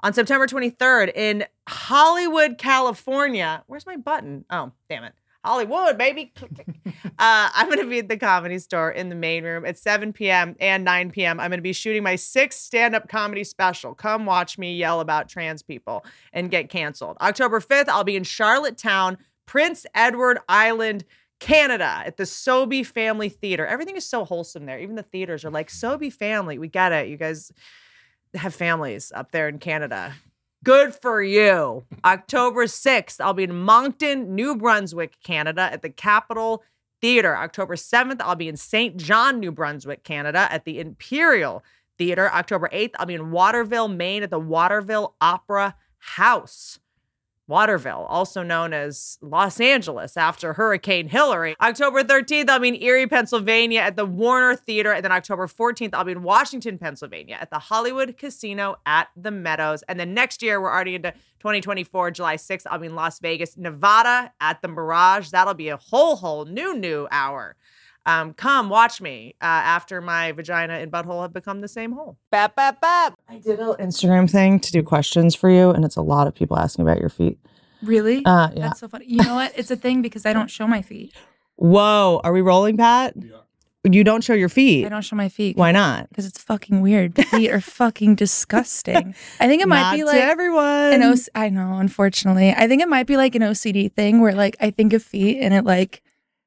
on September 23rd in Hollywood, California. Where's my button? Oh, damn it. Hollywood, baby. uh, I'm going to be at the comedy store in the main room at 7 p.m. and 9 p.m. I'm going to be shooting my sixth stand up comedy special. Come watch me yell about trans people and get canceled. October 5th, I'll be in Charlottetown, Prince Edward Island. Canada at the Sobey Family Theater. Everything is so wholesome there. Even the theaters are like Sobey Family. We get it. You guys have families up there in Canada. Good for you. October 6th, I'll be in Moncton, New Brunswick, Canada at the Capitol Theater. October 7th, I'll be in St. John, New Brunswick, Canada at the Imperial Theater. October 8th, I'll be in Waterville, Maine at the Waterville Opera House. Waterville, also known as Los Angeles after Hurricane Hilary. October 13th, I'll be in Erie, Pennsylvania at the Warner Theater. And then October 14th, I'll be in Washington, Pennsylvania at the Hollywood Casino at the Meadows. And then next year, we're already into 2024, July 6th, I'll be in Las Vegas, Nevada at the Mirage. That'll be a whole, whole new, new hour. Um, come watch me uh, after my vagina and butthole have become the same hole. Bap, bap, bap. I did an Instagram thing to do questions for you, and it's a lot of people asking about your feet. Really? Uh, yeah. That's so funny. You know what? It's a thing because I don't show my feet. Whoa, are we rolling, Pat? You don't show your feet. I don't show my feet. Why not? Because it's fucking weird. Feet are fucking disgusting. I think it might Not be to like everyone. an OC- I know, unfortunately. I think it might be like an OCD thing where like I think of feet and it like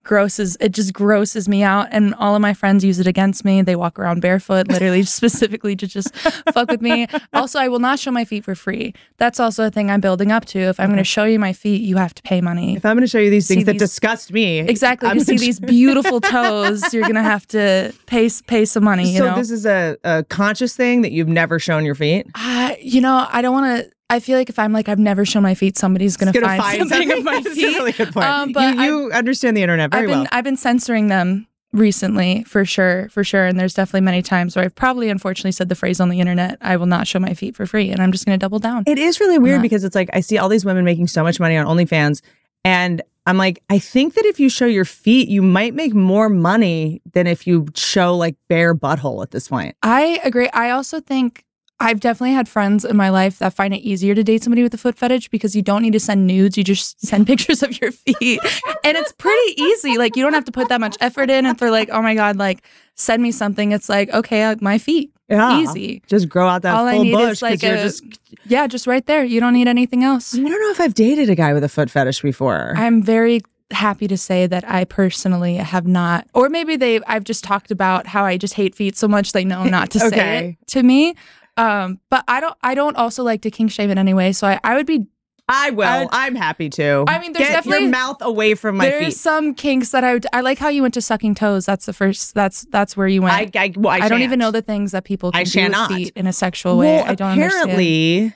grosses it just grosses me out and all of my friends use it against me. They walk around barefoot literally specifically to just fuck with me. Also, I will not show my feet for free. That's also a thing I'm building up to. If I'm going to show you my feet, you have to pay money. If I'm going to show you these things that disgust me, Exactly. I'm To see these beautiful toes, you're gonna have to pay pay some money. You so know. this is a, a conscious thing that you've never shown your feet. Uh, you know, I don't want to. I feel like if I'm like I've never shown my feet, somebody's gonna, It's find, something, of my That's feet. a really good point. Um, but you you understand the internet very I've been well. I've been censoring them recently for sure, for sure. And there's definitely many times where I've probably unfortunately said the phrase on the internet, "I will not show my feet for free," and I'm just gonna double down. It is really weird not. because it's like I see all these women making so much money on OnlyFans, and I'm like, I think that if you show your feet, you might make more money than if you show like bare butthole at this point. I agree. I also think I've definitely had friends in my life that find it easier to date somebody with a foot fetish because you don't need to send nudes. You just send pictures of your feet. and it's pretty easy. Like you don't have to put that much effort in. If they're like, oh my God, like send me something, it's like, okay, like, my feet. Yeah, Easy. Just grow out that All I full need bush is like a, just. yeah, just right there. You don't need anything else. I don't know if I've dated a guy with a foot fetish before. I'm very happy to say that I personally have not, or maybe they, I've just talked about how I just hate feet so much they know not to say it to me. Um, but I don't, I don't also like to kink shave in any way. So I, I would be, I will. I'd- I'm happy to. I mean, there's Get definitely- your mouth away from my feet. there's some kinks that I would, I like how you went to sucking toes. That's the first, that's, that's where you went. I, I, well, I, I, don't even know the things that people I can do with feet in a sexual way. Well, I don't understand.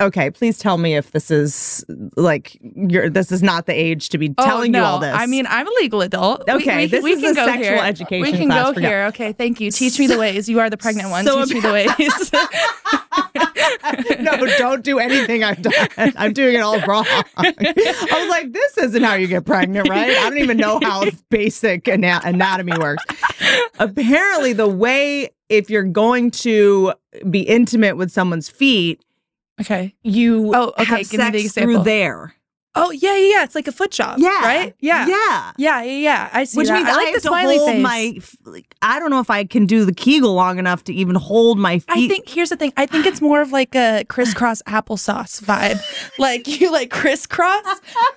Okay, please tell me if this is like you're. This is not the age to be Oh, telling no. you all this. I mean, I'm a legal adult. Okay, we, this we is can a go sexual here. education We can go here. Okay, thank you. Teach me the ways. You are the pregnant one. So Teach me the ways. no, don't do anything I've done. I'm doing it all wrong. I was like, this isn't how you get pregnant, right? I don't even know how basic ana- anatomy works. Apparently, the way if you're going to be intimate with someone's feet, okay. you Oh, okay, have give me the sex through there. Oh yeah, yeah, yeah. It's like a foot job. Yeah, Right. Yeah. yeah. Yeah. Yeah. Yeah. I see Which that. means I I, like have the to hold face. my. Like, I don't know if I can do the Kegel long enough to even hold my feet. I think here's the thing. I think it's more of like a crisscross applesauce vibe. like you like crisscross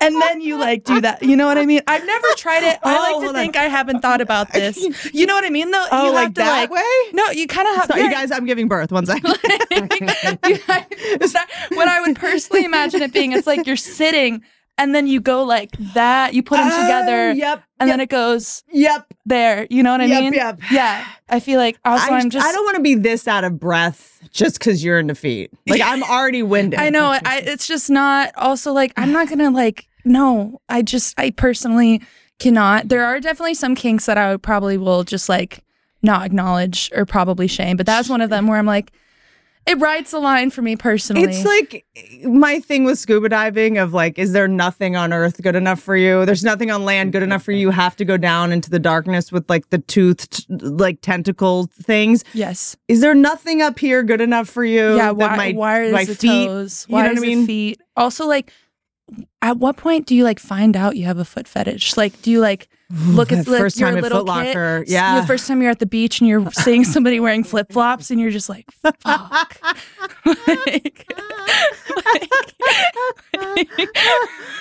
and then you like do that. You know what I mean? I've never tried it. I Oh, like to on. think I haven't thought about this. You know what I mean? Though Oh, you have like to that like way? No, you kind of have. Sorry, you guys, I'm giving birth. One second. You- what I would personally imagine it being, it's like you're sitting and then you go like that. You put them ah, together, Oh, Yep. and yep, then it goes Yep. there. You know what I Yep, mean? yep. Yeah. I feel like also I, I'm just. I don't want to be this out of breath just because you're in defeat. Like I'm already winded. I know. I, it's just not. Also, like I'm not gonna like. No, I just. I personally cannot. There are definitely some kinks that I would probably will just like not acknowledge or probably shame. But that's one of them where I'm like. It rides the line for me personally. It's like my thing with scuba diving of like, is there nothing on earth good enough for you? There's nothing on land good enough for you. You have to go down into the darkness with like the toothed, like tentacle things. yes. Is there nothing up here good enough for you? Yeah, that why, my, why is my the feet, toes? you know Why what is I the mean? feet? Also, like, at what point do you like find out you have a foot fetish? Like, do you like look at The first your time at little Foot Locker, kid? yeah. The first time you're at the beach and you're seeing somebody wearing flip flops and you're just like, fuck. like,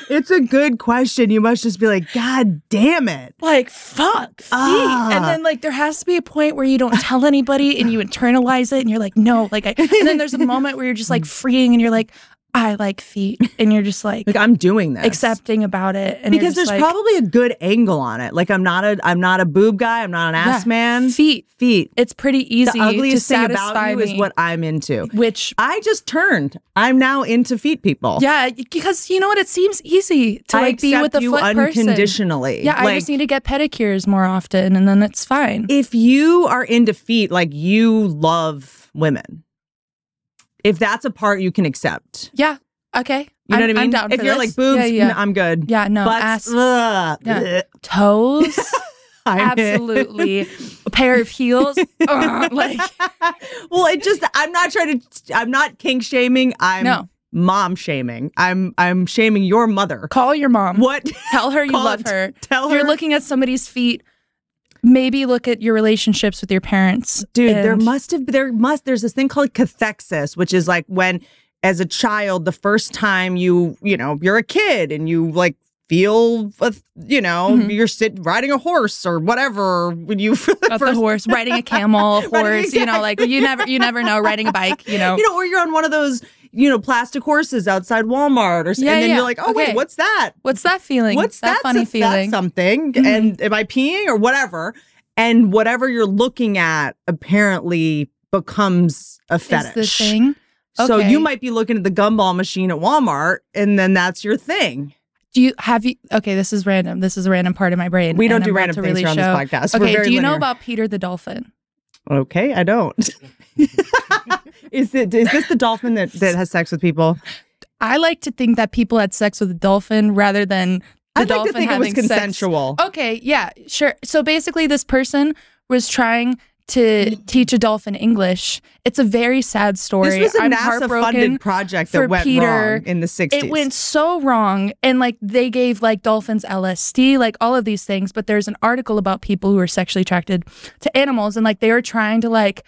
it's a good question. You must just be like, God damn it. like fuck. Ah. And then like there has to be a point where you don't tell anybody and you internalize it and you're like, no, like I and then there's a moment where you're just like freeing and you're like, I like feet. And you're just like, Like I'm doing this. accepting about it. And because there's like, probably a good angle on it. Like I'm not a I'm not a boob guy. I'm not an ass Yeah. man. feet. Feet. It's pretty easy the ugliest to thing about you me. is what I'm into. which I just turned. I'm now into feet people. yeah, because you know what? It seems easy to I like be with a you foot person. unconditionally. Yeah, I just need to get pedicures more often, and then it's fine. if you are into feet, like you love women. If that's a part you can accept. yeah. Okay. You know I'm, what I I'm mean? down if you're this. like boobs, yeah, yeah. n- I'm good. yeah, no, Butts, ass, ugh, Yeah. toes, I'm absolutely. a pair of heels, ugh, uh, like well, it just I'm not trying to I'm not kink shaming. I'm No. mom shaming. I'm I'm shaming your mother. call your mom. What Tell her you love her. tell If you're looking at somebody's feet. Maybe look at your relationships with your parents, dude there must have there must there's this thing called cathexis which is like when as a child the first time you you know you're a kid and you like feel a, you know Mhm. you're sit riding a horse or whatever when you for the first the horse, riding a camel, horse, you know, like you never you never know, riding a bike, you know. you know or you're on one of those you know plastic horses outside Walmart or something Yeah, and then yeah. you're like oh Okay. wait what's that What's that feeling? what's that that funny That's feeling? something Mhm. and am I peeing or whatever and whatever you're looking at apparently becomes a Is fetish the thing. So you might be looking at the gumball machine at Walmart, and then that's your thing. Do you have you? Okay, this is random. This is a random part of my brain. We don't do I'm random things really on show. this podcast. We're Okay, do you know about Peter the dolphin? Okay, I don't. is it is this the dolphin that that has sex with people? I like to think that people had sex with a dolphin rather than the I'd like dolphin to think it was having sex. Okay, yeah, sure. So basically, this person was trying to teach a dolphin English. It's a very sad story. This was a I'm NASA heartbroken. funded project that went Peter. wrong in the 60s. It went so wrong. And like they gave like dolphins LSD, like all of these things. But there's an article about people who are sexually attracted to animals and like they were trying to like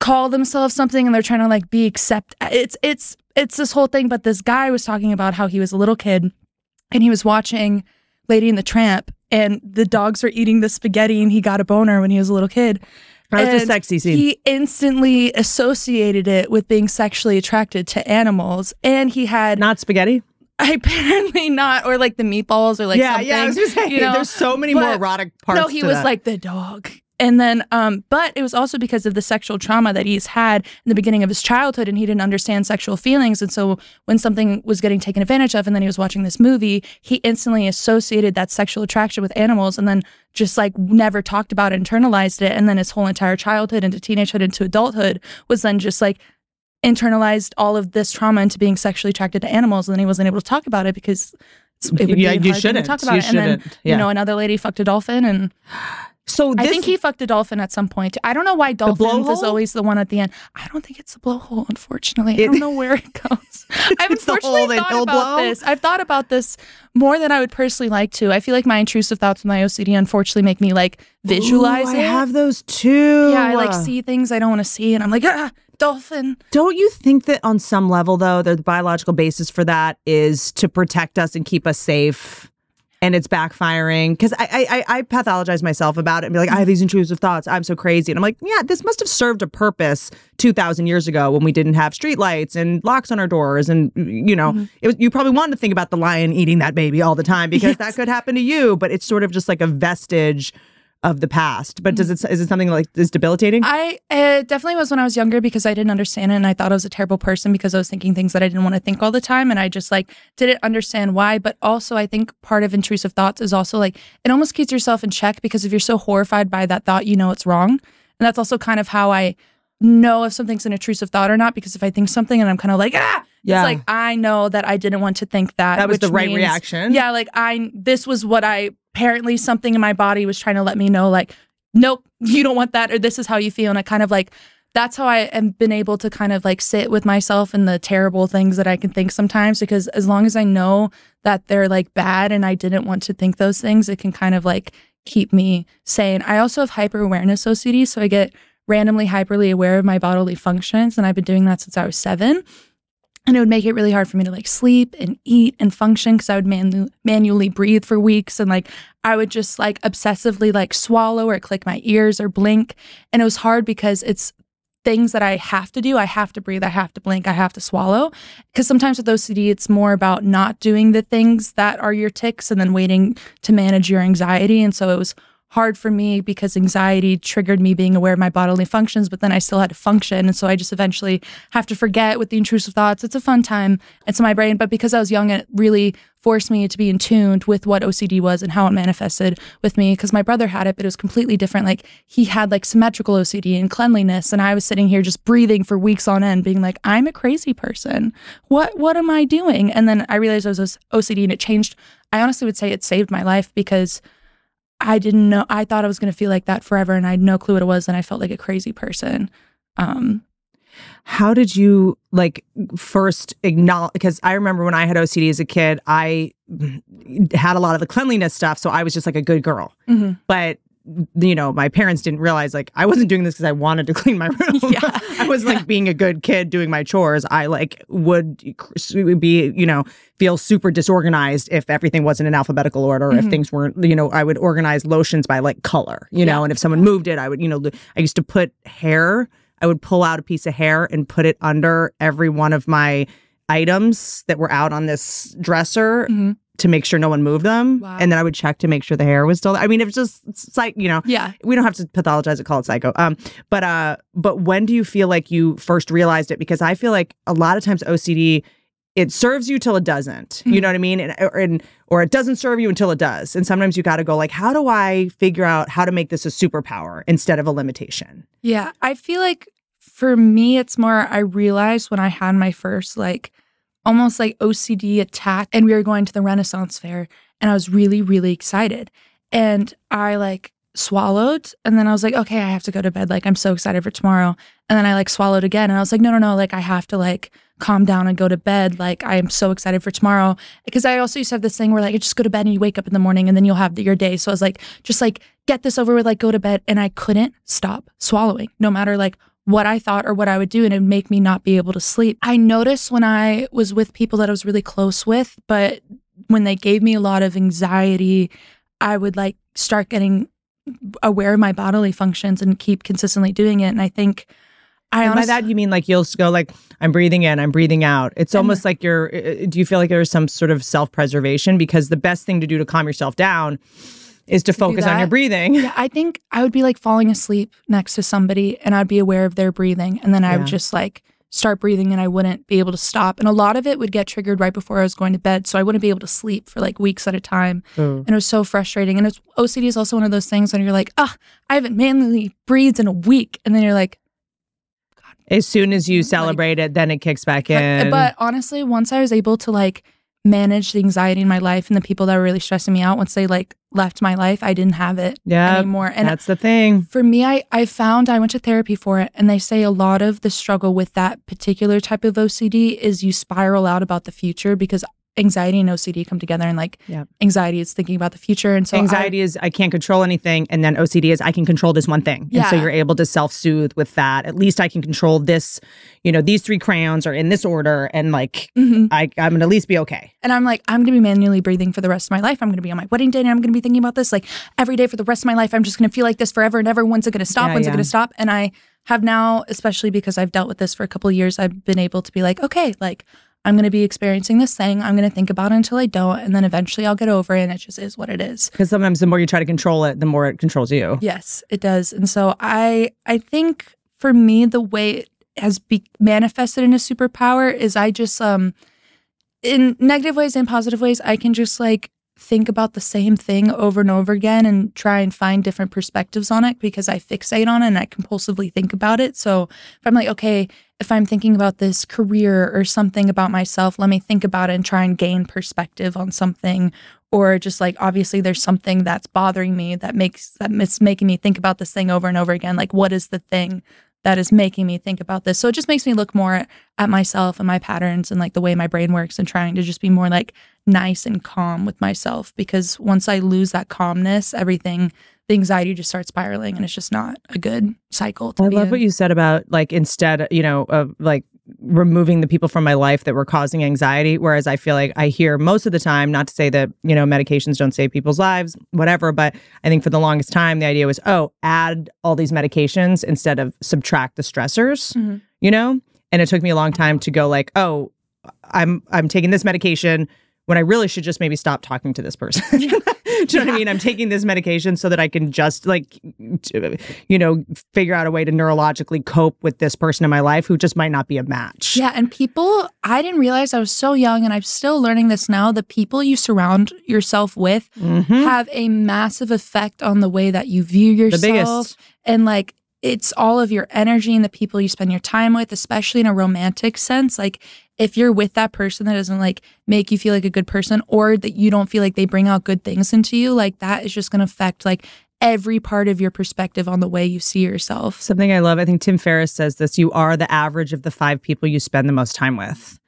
call themselves something and they're trying to like be accept it's it's it's this whole thing. But this guy was talking about how he was a little kid and he was watching Lady and the Tramp and the dogs were eating the spaghetti and he got a boner when he was a little kid. That's a and sexy scene. He instantly associated it with being sexually attracted to animals. And he had Not spaghetti. apparently not, or like the meatballs or like yeah, something. yeah. I was just saying, you know? there's so many more erotic parts. no, he was that. like the dog. And then, um, but it was also because of the sexual trauma that he's had in the beginning of his childhood, and he didn't understand sexual feelings. And so, when something was getting taken advantage of, and then he was watching this movie, he instantly associated that sexual attraction with animals, and then just like never talked about it, internalized it, and then his whole entire childhood into teenagehood into adulthood was then just like internalized all of this trauma into being sexually attracted to animals, and then he wasn't able to talk about it because it would Yeah, be you hard thing to shouldn't. talk about You it. And then shouldn't. Yeah. you know another lady fucked a dolphin, and so. This, I think he fucked a dolphin at some point. I don't know why dolphins is always the one at the end. I don't think it's a blowhole, unfortunately. I don't know where it goes. I've unfortunately thought about blow? this. I've thought about this more than I would personally like to. I feel like my intrusive thoughts with my OCD unfortunately make me like visualize Ooh, it. I have those too. yeah, I like see things I don't want to see, and I'm like, ah, dolphin. Don't you think that on some level, though, the biological basis for that is to protect us and keep us safe? And it's backfiring. Because I, I I pathologize myself about it and be like I have these intrusive thoughts. I'm so crazy. And I'm like yeah this must have served a purpose two thousand years ago when we didn't have streetlights and locks on our doors and you know Mm-hmm. it was, you probably wanted to think about the lion eating that baby all the time because that could happen to you but it's sort of just like a vestige of the past but does it is it something like is debilitating I it definitely was when I was younger because I didn't understand it and I thought I was a terrible person because I was thinking things that I didn't want to think all the time and I just like didn't understand why. But also I think part of intrusive thoughts is also like it almost keeps yourself in check because if you're so horrified by that thought, you know it's wrong. And that's also kind of how I know if something's an intrusive thought or not because if I think something and I'm kind of like ah, Yeah. it's like I know that I didn't want to think that. that was which the right means- reaction. Yeah, like I this was what I apparently something in my body was trying to let me know like nope, you don't want that or this is how you feel and I kind of like that's how I am been able to kind of like sit with myself and the terrible things that I can think sometimes because as long as I know that they're like bad and I didn't want to think those things, it can kind of like keep me sane. I also have hyper awareness OCD, so I get randomly hyperly aware of my bodily functions and I've been doing that since I was 7 and it would make it really hard for me to like sleep and eat and function because I would manu- manually breathe for weeks. And like I would just like obsessively like swallow or click my ears or blink. And it was hard because it's things that I have to do. I have to breathe, I have to blink, I have to swallow. Because sometimes with OCD it's more about not doing the things that are your ticks and then waiting to manage your anxiety. And so it was hard for me because anxiety triggered me being aware of my bodily functions, but then I still had to function. And so I just eventually have to forget with the intrusive thoughts. It's a fun time. It's my brain. But because I was young, it really forced me to be in tuned with what OCD was and how it manifested with me. Because my brother had it, but it was completely different. Like he had like symmetrical OCD and cleanliness. And I was sitting here just breathing for weeks on end, being like, I'm a crazy person. What what am I doing? And then I realized I was OCD and it changed. I honestly would say it saved my life because I didn't know. I thought I was going to feel like that forever, and I had no clue what it was, and I felt like a crazy person. Um, How did you like first acknowledge? Because I remember when I had OCD as a kid, I had a lot of the cleanliness stuff, so I was just like a good girl. mhm. But you know, my parents didn't realize like I wasn't doing this because I wanted to clean my room. Yeah. I was like being a good kid doing my chores. I like would be, you know, feel super disorganized if everything wasn't in alphabetical order, if Mhm. things weren't, you know, I would organize lotions by like color, you know, and if someone moved it, I would, you know, I used to put hair, I would pull out a piece of hair and put it under every one of my items that were out on this dresser Mhm. To make sure no one moved them. Wow. And then I would check to make sure the hair was still there. I mean, it was just like, you know, Yeah. we don't have to pathologize it, call it psycho. Um, but uh, but when do you feel like you first realized it? Because I feel like a lot of times OCD, it serves you till it doesn't. You Mhm. know what I mean? And or, and or it doesn't serve you until it does. And sometimes you got to go like, how do I figure out how to make this a superpower instead of a limitation? Yeah. I feel like for me, it's more, I realized when I had my first, like, almost like OCD attack, and we were going to the Renaissance Fair, and I was really, really excited. And I like swallowed, and then I was like, okay, I have to go to bed. Like, I'm so excited for tomorrow. And then I like swallowed again, and I was like, no, no, no, like, I have to like calm down and go to bed. Like, I am so excited for tomorrow. Because I also used to have this thing where like, I just go to bed and you wake up in the morning and then you'll have your day. So I was like, just like, get this over with, like, go to bed. And I couldn't stop swallowing, no matter like what I thought or what I would do, and it would make me not be able to sleep. I noticed when I was with people that I was really close with, but when they gave me a lot of anxiety, I would like start getting aware of my bodily functions and keep consistently doing it. And I think I and by that you mean like you'll just go like I'm breathing in, I'm breathing out. It's almost like you're. uh, Do you feel like there's some sort of self preservation? Because the best thing to do to calm yourself down is to focus on your breathing. yeah, I think I would be like falling asleep next to somebody and I'd be aware of their breathing. And then I Yeah. would just like start breathing and I wouldn't be able to stop. And a lot of it would get triggered right before I was going to bed. So I wouldn't be able to sleep for like weeks at a time. Ooh. And it was so frustrating. And it's OCD is also one of those things when you're like, ah, I haven't manually breathed in a week. And then you're like, God. As soon as you Like- celebrate it, then it kicks back but, in. but honestly, once I was able to like manage the anxiety in my life and the people that were really stressing me out, once they like left my life, I didn't have it yeah, anymore. And that's the thing. for me, I, I found I went to therapy for it, and they say a lot of the struggle with that particular type of OCD is you spiral out about the future because anxiety and OCD come together, and like Yep. anxiety is thinking about the future, and so I- Anxiety is I can't control anything, and then OCD is I can control this one thing, and so you're able to self soothe with that. At least I can control this. You know, these three crayons are in this order, and like Mhm. I, I'm gonna at least be okay. And I'm like, I'm gonna be manually breathing for the rest of my life. I'm gonna be on my wedding day and I'm gonna be thinking about this like every day for the rest of my life. I'm just gonna feel like this forever and ever. When's it gonna stop? Yeah, When's yeah. it gonna stop? And I have now, especially because I've dealt with this for a couple of years, I've been able to be like, okay, like I'm gonna be experiencing this thing. I'm gonna think about it until I don't, and then eventually I'll get over it and it just is what it is. Because sometimes the more you try to control it, the more it controls you. Yes, it does. And so I I think for me the way it has be manifested in a superpower is I just um in negative ways and positive ways I can just like think about the same thing over and over again and try and find different perspectives on it because I fixate on it and I compulsively think about it. So if I'm like, okay, if I'm thinking about this career or something about myself, let me think about it and try and gain perspective on something. Or just like obviously there's something that's bothering me that makes that's making me think about this thing over and over again. Like what is the thing that is making me think about this? So it just makes me look more at myself and my patterns and like the way my brain works and trying to just be more like nice and calm with myself because once I lose that calmness, everything the anxiety just starts spiraling and it's just not a good cycle. I love in. what you said about like instead, you know, of like removing the people from my life that were causing anxiety. Whereas I feel like I hear most of the time, not to say that, you know, medications don't save people's lives, whatever, but I think for the longest time, the idea was, oh, add all these medications instead of subtract the stressors, mm-hmm. you know? And it took me a long time to go like, oh, I'm I'm taking this medication when I really should just maybe stop talking to this person. Do you know yeah. what I mean? I'm taking this medication so that I can just like, you know, figure out a way to neurologically cope with this person in my life who just might not be a match. Yeah. And people, I didn't realize I was so young and I'm still learning this now. The people you surround yourself with mm-hmm. have a massive effect on the way that you view yourself. And like, it's all of your energy and the people you spend your time with, especially in a romantic sense. Like if you're with that person that doesn't like make you feel like a good person or that you don't feel like they bring out good things into you, like that is just going to affect like every part of your perspective on the way you see yourself. Something I love, I think Tim Ferriss says this, you are the average of the 5 people you spend the most time with.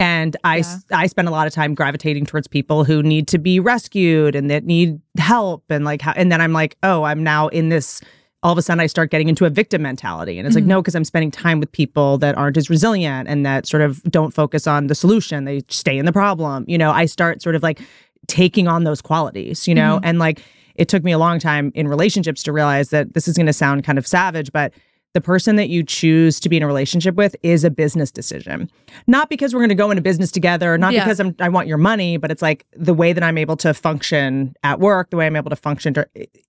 And I yeah. I spend a lot of time gravitating towards people who need to be rescued and that need help and like how, and then I'm like, "Oh, I'm now in this all of a sudden I start getting into a victim mentality. And it's mm-hmm. like, no, because I'm spending time with people that aren't as resilient and that sort of don't focus on the solution. They stay in the problem. You know, I start sort of like taking on those qualities, you know, mm-hmm. and like it took me a long time in relationships to realize that this is going to sound kind of savage, but the person that you choose to be in a relationship with is a business decision. Not because we're going to go into business together, not yeah. because I'm, I want your money, but it's like the way that I'm able to function at work, the way I'm able to function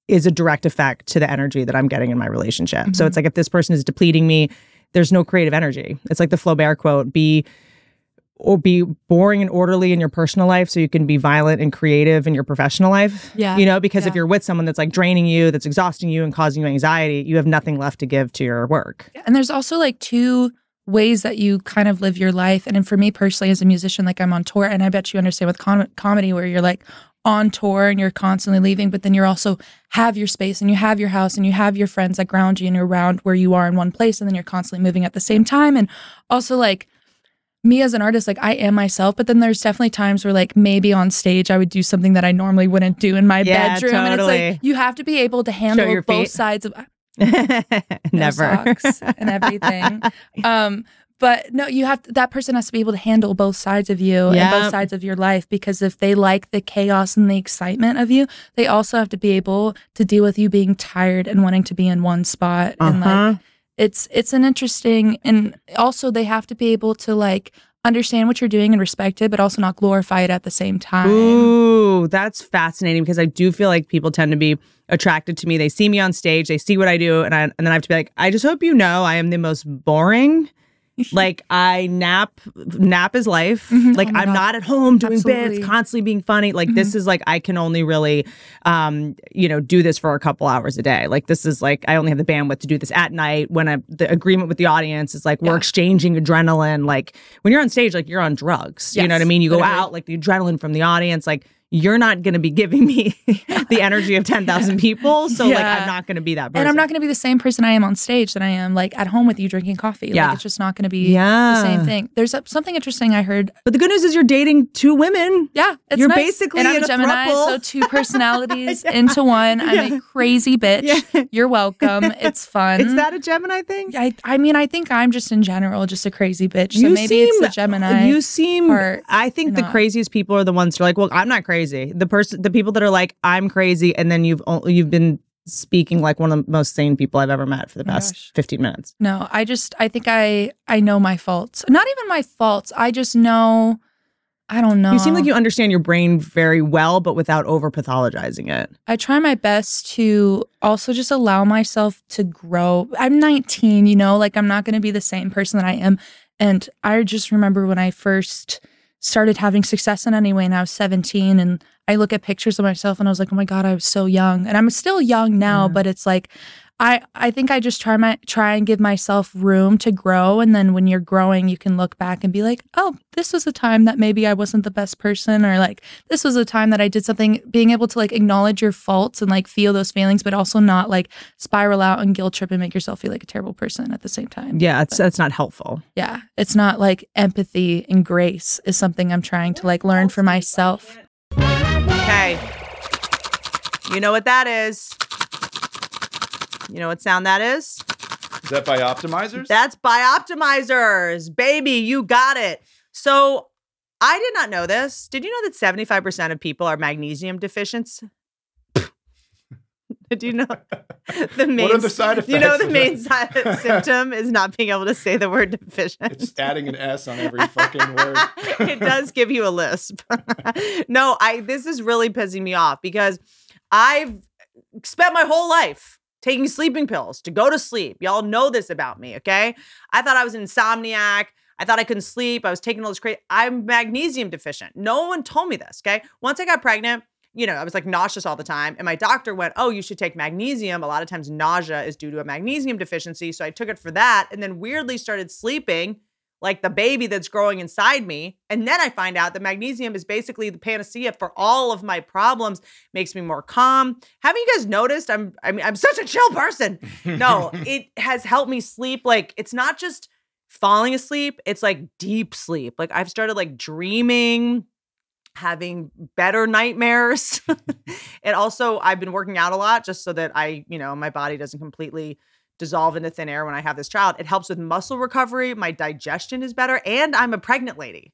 is a direct effect to the energy that I'm getting in my relationship. Mm-hmm. So it's like if this person is depleting me, there's no creative energy. It's like the Flaubert quote be or be boring and orderly in your personal life so you can be violent and creative in your professional life. Yeah. You know, because yeah. if you're with someone that's like draining you, that's exhausting you and causing you anxiety, you have nothing left to give to your work. And there's also like two ways that you kind of live your life. And for me personally, as a musician, like I'm on tour, and I bet you understand with com- comedy where you're like on tour and you're constantly leaving, but then you're also have your space and you have your house and you have your friends that ground you and you're around where you are in one place, and then you're constantly moving at the same time. And also like me as an artist, like I am myself, but then there's definitely times where like maybe on stage I would do something that I normally wouldn't do in my yeah, bedroom. Totally. And it's like you have to be able to handle both feet. sides of never and everything. um, but no, you have that person has to be able to handle both sides of you yep. and both sides of your life because if they like the chaos and the excitement of you, they also have to be able to deal with you being tired and wanting to be in one spot uh-huh. and like uh-huh it's it's an interesting and also they have to be able to like understand what you're doing and respect it, but also not glorify it at the same time. Ooh, that's fascinating because I do feel like people tend to be attracted to me. They see me on stage, they see what I do, and I and then I have to be like, I just hope you know I am the most boring like I nap nap is life. Mm-hmm. Like oh I'm God. not at home doing Absolutely. bits, constantly being funny. Like mm-hmm. this is like I can only really um, you know, do this for a couple hours a day. Like this is like I only have the bandwidth to do this at night when I the agreement with the audience is like we're exchanging adrenaline. Like when you're on stage, like you're on drugs. Yes, you know what I mean? You go literally. out, like the adrenaline from the audience, like you're not going to be giving me the energy of 10,000 people. So, yeah. like, I'm not going to be that person. And I'm not going to be the same person I am on stage that I am, like, at home with you drinking coffee. Yeah. Like, it's just not going to be yeah. the same thing. There's something interesting I heard. But the good news is you're dating two women. Yeah. you're nice. basically and I'm a Gemini, throuple. so two personalities yeah. into one. I'm a crazy bitch. You're welcome. It's fun. Is that a Gemini thing? I, I mean, I think I'm just in general just a crazy bitch. So you maybe seem, it's the Gemini. You seem, I think the not. craziest people are the ones who are like, well, I'm not crazy. The person, the people that are like I'm crazy, and then you've you've been speaking like one of the most sane people I've ever met for the oh past Gosh. 15 minutes. No, I just I think I I know my faults. Not even my faults. I just know I don't know. You seem like you understand your brain very well, but without over pathologizing it. I try my best to also just allow myself to grow. I'm 19, you know, like I'm not going to be the same person that I am. And I just remember when I first started having success in any way and I was 17 and I look at pictures of myself and I was like, "Oh my god, I was so young." And I'm still young now, Yeah. but it's like I I think I just try my try and give myself room to grow and then when you're growing you can look back and be like, "Oh, this was a time that maybe I wasn't the best person or like this was a time that I did something being able to like acknowledge your faults and like feel those feelings but also not like spiral out and guilt trip and make yourself feel like a terrible person at the same time." Yeah, it's that's not helpful. Yeah, it's not like empathy and grace is something I'm trying to like learn for myself. Okay. You know what that is. You know what sound that is? Is that BiOptimizers? That's BiOptimizers. Baby, you got it. So I did not know this. Did you know that 75% of people are magnesium deficient? did you know the main what are the side effects? you know the main side symptom is not being able to say the word deficient. It's adding an S on every fucking word. it does give you a lisp. no, I this is really pissing me off because I've spent my whole life taking sleeping pills to go to sleep. Y'all know this about me, okay? I thought I was insomniac. I thought I couldn't sleep. I was taking all this crazy. I'm magnesium deficient. No one told me this, okay? Once I got pregnant, you know, I was like nauseous all the time. And my doctor went, Oh, you should take magnesium. A lot of times nausea is due to a magnesium deficiency. So I took it for that and then weirdly started sleeping like the baby that's growing inside me. And then I find out that magnesium is basically the panacea for all of my problems, makes me more calm. Haven't you guys noticed? I'm I mean, I'm such a chill person. No, it has helped me sleep. Like it's not just falling asleep, it's like deep sleep. Like I've started like dreaming, having better nightmares. and also I've been working out a lot just so that I, you know, my body doesn't completely dissolve into thin air when I have this child. It helps with muscle recovery. My digestion is better. And I'm a pregnant lady.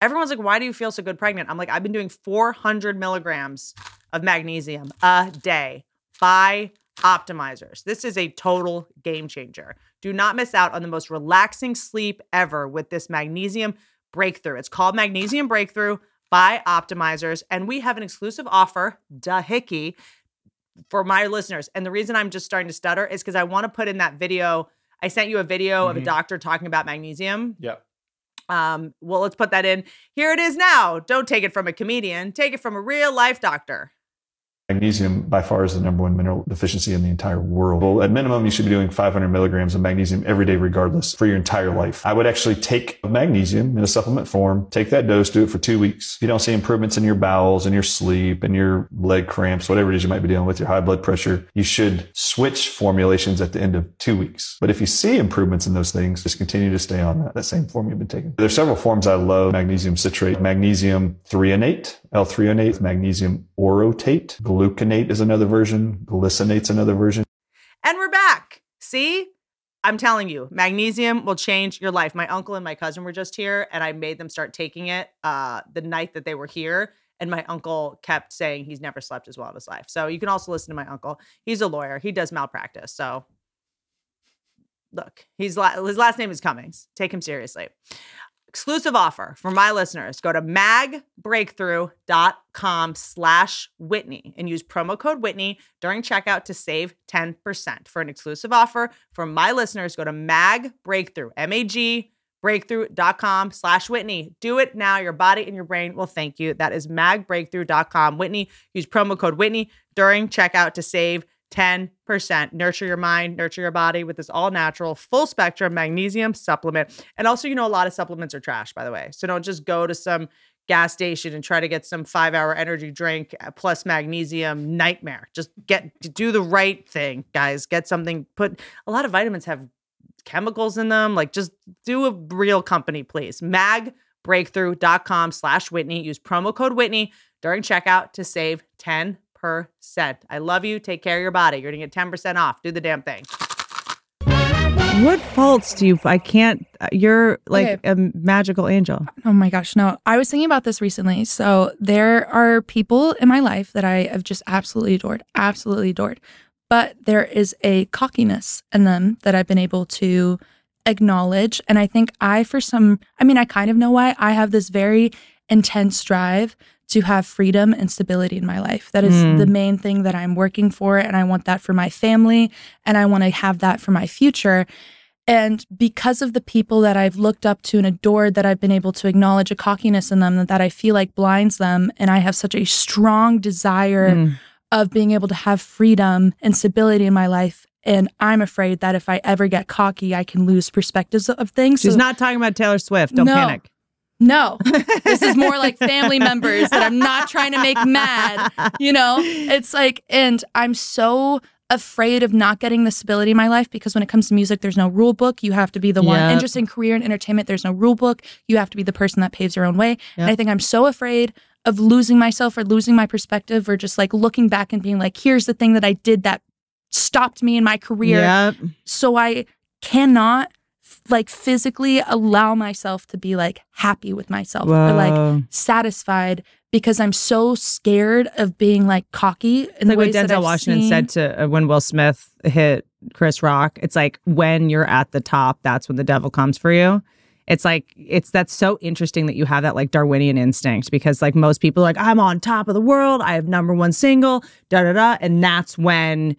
Everyone's like, why do you feel so good pregnant? I'm like, I've been doing 400 milligrams of magnesium a day by optimizers. This is a total game changer. Do not miss out on the most relaxing sleep ever with this magnesium breakthrough. It's called Magnesium Breakthrough BiOptimizers. And we have an exclusive offer, dahickey, for my listeners. And the reason I'm just starting to stutter is because I want to put in that video. I sent you a video of a Mhm. doctor talking about magnesium. Yep. Um, well, let's put that in. Here it is now. Don't take it from a comedian, take it from a real life doctor. Magnesium by far is the number one mineral deficiency in the entire world. Well, at minimum, you should be doing 500 milligrams of magnesium every day, regardless, for your entire life. I would actually take magnesium in a supplement form, take that dose, do it for two weeks. If you don't see improvements in your bowels and your sleep and your leg cramps, whatever it is you might be dealing with, your high blood pressure, you should switch formulations at the end of two weeks. But if you see improvements in those things, just continue to stay on that, that same form you've been taking. There's several forms I love. Magnesium citrate, magnesium threonate, L-threonate, magnesium orotate, gluconate is another version, glycinate's another version. And we're back. See? I'm telling you, magnesium will change your life. My uncle and my cousin were just here, and I made them start taking it uh, the night that they were here. And my uncle kept saying he's never slept as well in his life. So you can also listen to my uncle. He's a lawyer. He does malpractice. So look, he's la- his last name is Cummings. Take him seriously. Exclusive offer for my listeners. Go to magbreakthrough.com slash Whitney and use promo code Whitney during checkout to save 10%. For an exclusive offer for my listeners, go to magbreakthrough, M-A-G, breakthrough.com slash Whitney. Do it now. Your body and your brain will thank you. That is magbreakthrough.com. Whitney, use promo code Whitney during checkout to save 10%. Nurture your mind, nurture your body with this all natural, full spectrum magnesium supplement. And also, you know, a lot of supplements are trash, by the way. So don't just go to some gas station and try to get some five hour energy drink uh, plus magnesium nightmare. Just get do the right thing, guys. Get something, put a lot of vitamins have chemicals in them. Like just do a real company, please. Magbreakthrough.com slash Whitney. Use promo code Whitney during checkout to save 10%. I love you. Take care of your body. You're gonna get 10% off. Do the damn thing. What faults do you? I can't. You're like Okay. a magical angel. Oh my gosh, no. I was thinking about this recently. So there are people in my life that I have just absolutely adored, absolutely adored. But there is a cockiness in them that I've been able to acknowledge. And I think I, for some, I mean, I kind of know why. I have this very intense drive to have freedom and stability in my life. That is Mm. the main thing that I'm working for. And I want that for my family. And I want to have that for my future. And because of the people that I've looked up to and adored, that I've been able to acknowledge a cockiness in them that that I feel like blinds them. And I have such a strong desire Mm. of being able to have freedom and stability in my life. And I'm afraid that if I ever get cocky, I can lose perspectives of things. She's So- not talking about Taylor Swift. Don't No. panic. No, this is more like family members that I'm not trying to make mad. You know, it's like, and I'm so afraid of not getting the stability in my life because when it comes to music, there's no rule book. You have to be the one. And Yep. just in career and entertainment, there's no rule book. You have to be the person that paves your own way. And I think I'm so afraid of losing myself or losing my perspective or just like looking back and being like, here's the thing that I did that stopped me in my career Yep. so I cannot like physically allow myself to be like happy with myself or like satisfied because I'm so scared of being like cocky in like what Denzel Washington seen. said to uh, when Will Smith hit Chris Rock. It's like when you're at the top, that's when the devil comes for you. It's like it's that's so interesting that you have that like Darwinian instinct because like most people are like I'm on top of the world, I have number one single, da da da, and that's when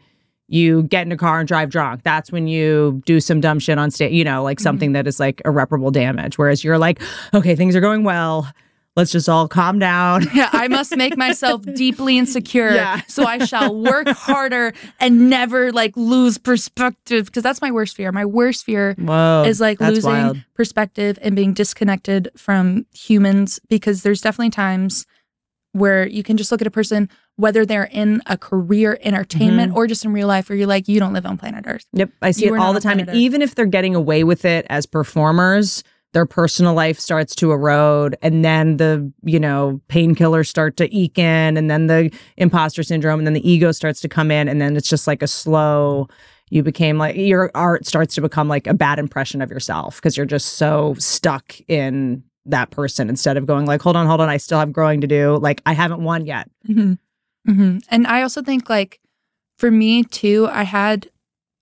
you get in a car and drive drunk. That's when you do some dumb shit on stage, you know, like mm-hmm. something that is like irreparable damage. Whereas you're like, okay, things are going well. Let's just all calm down. yeah, I must make myself deeply insecure Yeah. so I shall work harder and never like lose perspective because that's my worst fear. My worst fear Whoa, is like losing wild. perspective and being disconnected from humans because there's definitely times where you can just look at a person whether they're in a career entertainment or just in real life where you're like you don't live on planet earth Yep, I see You it all the time. And even if they're getting away with it as performers, their personal life starts to erode, and then the you know painkillers start to eke in, and then the imposter syndrome, and then the ego starts to come in, and then it's just like a slow. You became like your art starts to become like a bad impression of yourself because you're just so stuck in that person instead of going like, hold on, hold on, I still have growing to do. Like I haven't won yet. hmm hmm and i also think like for me too i had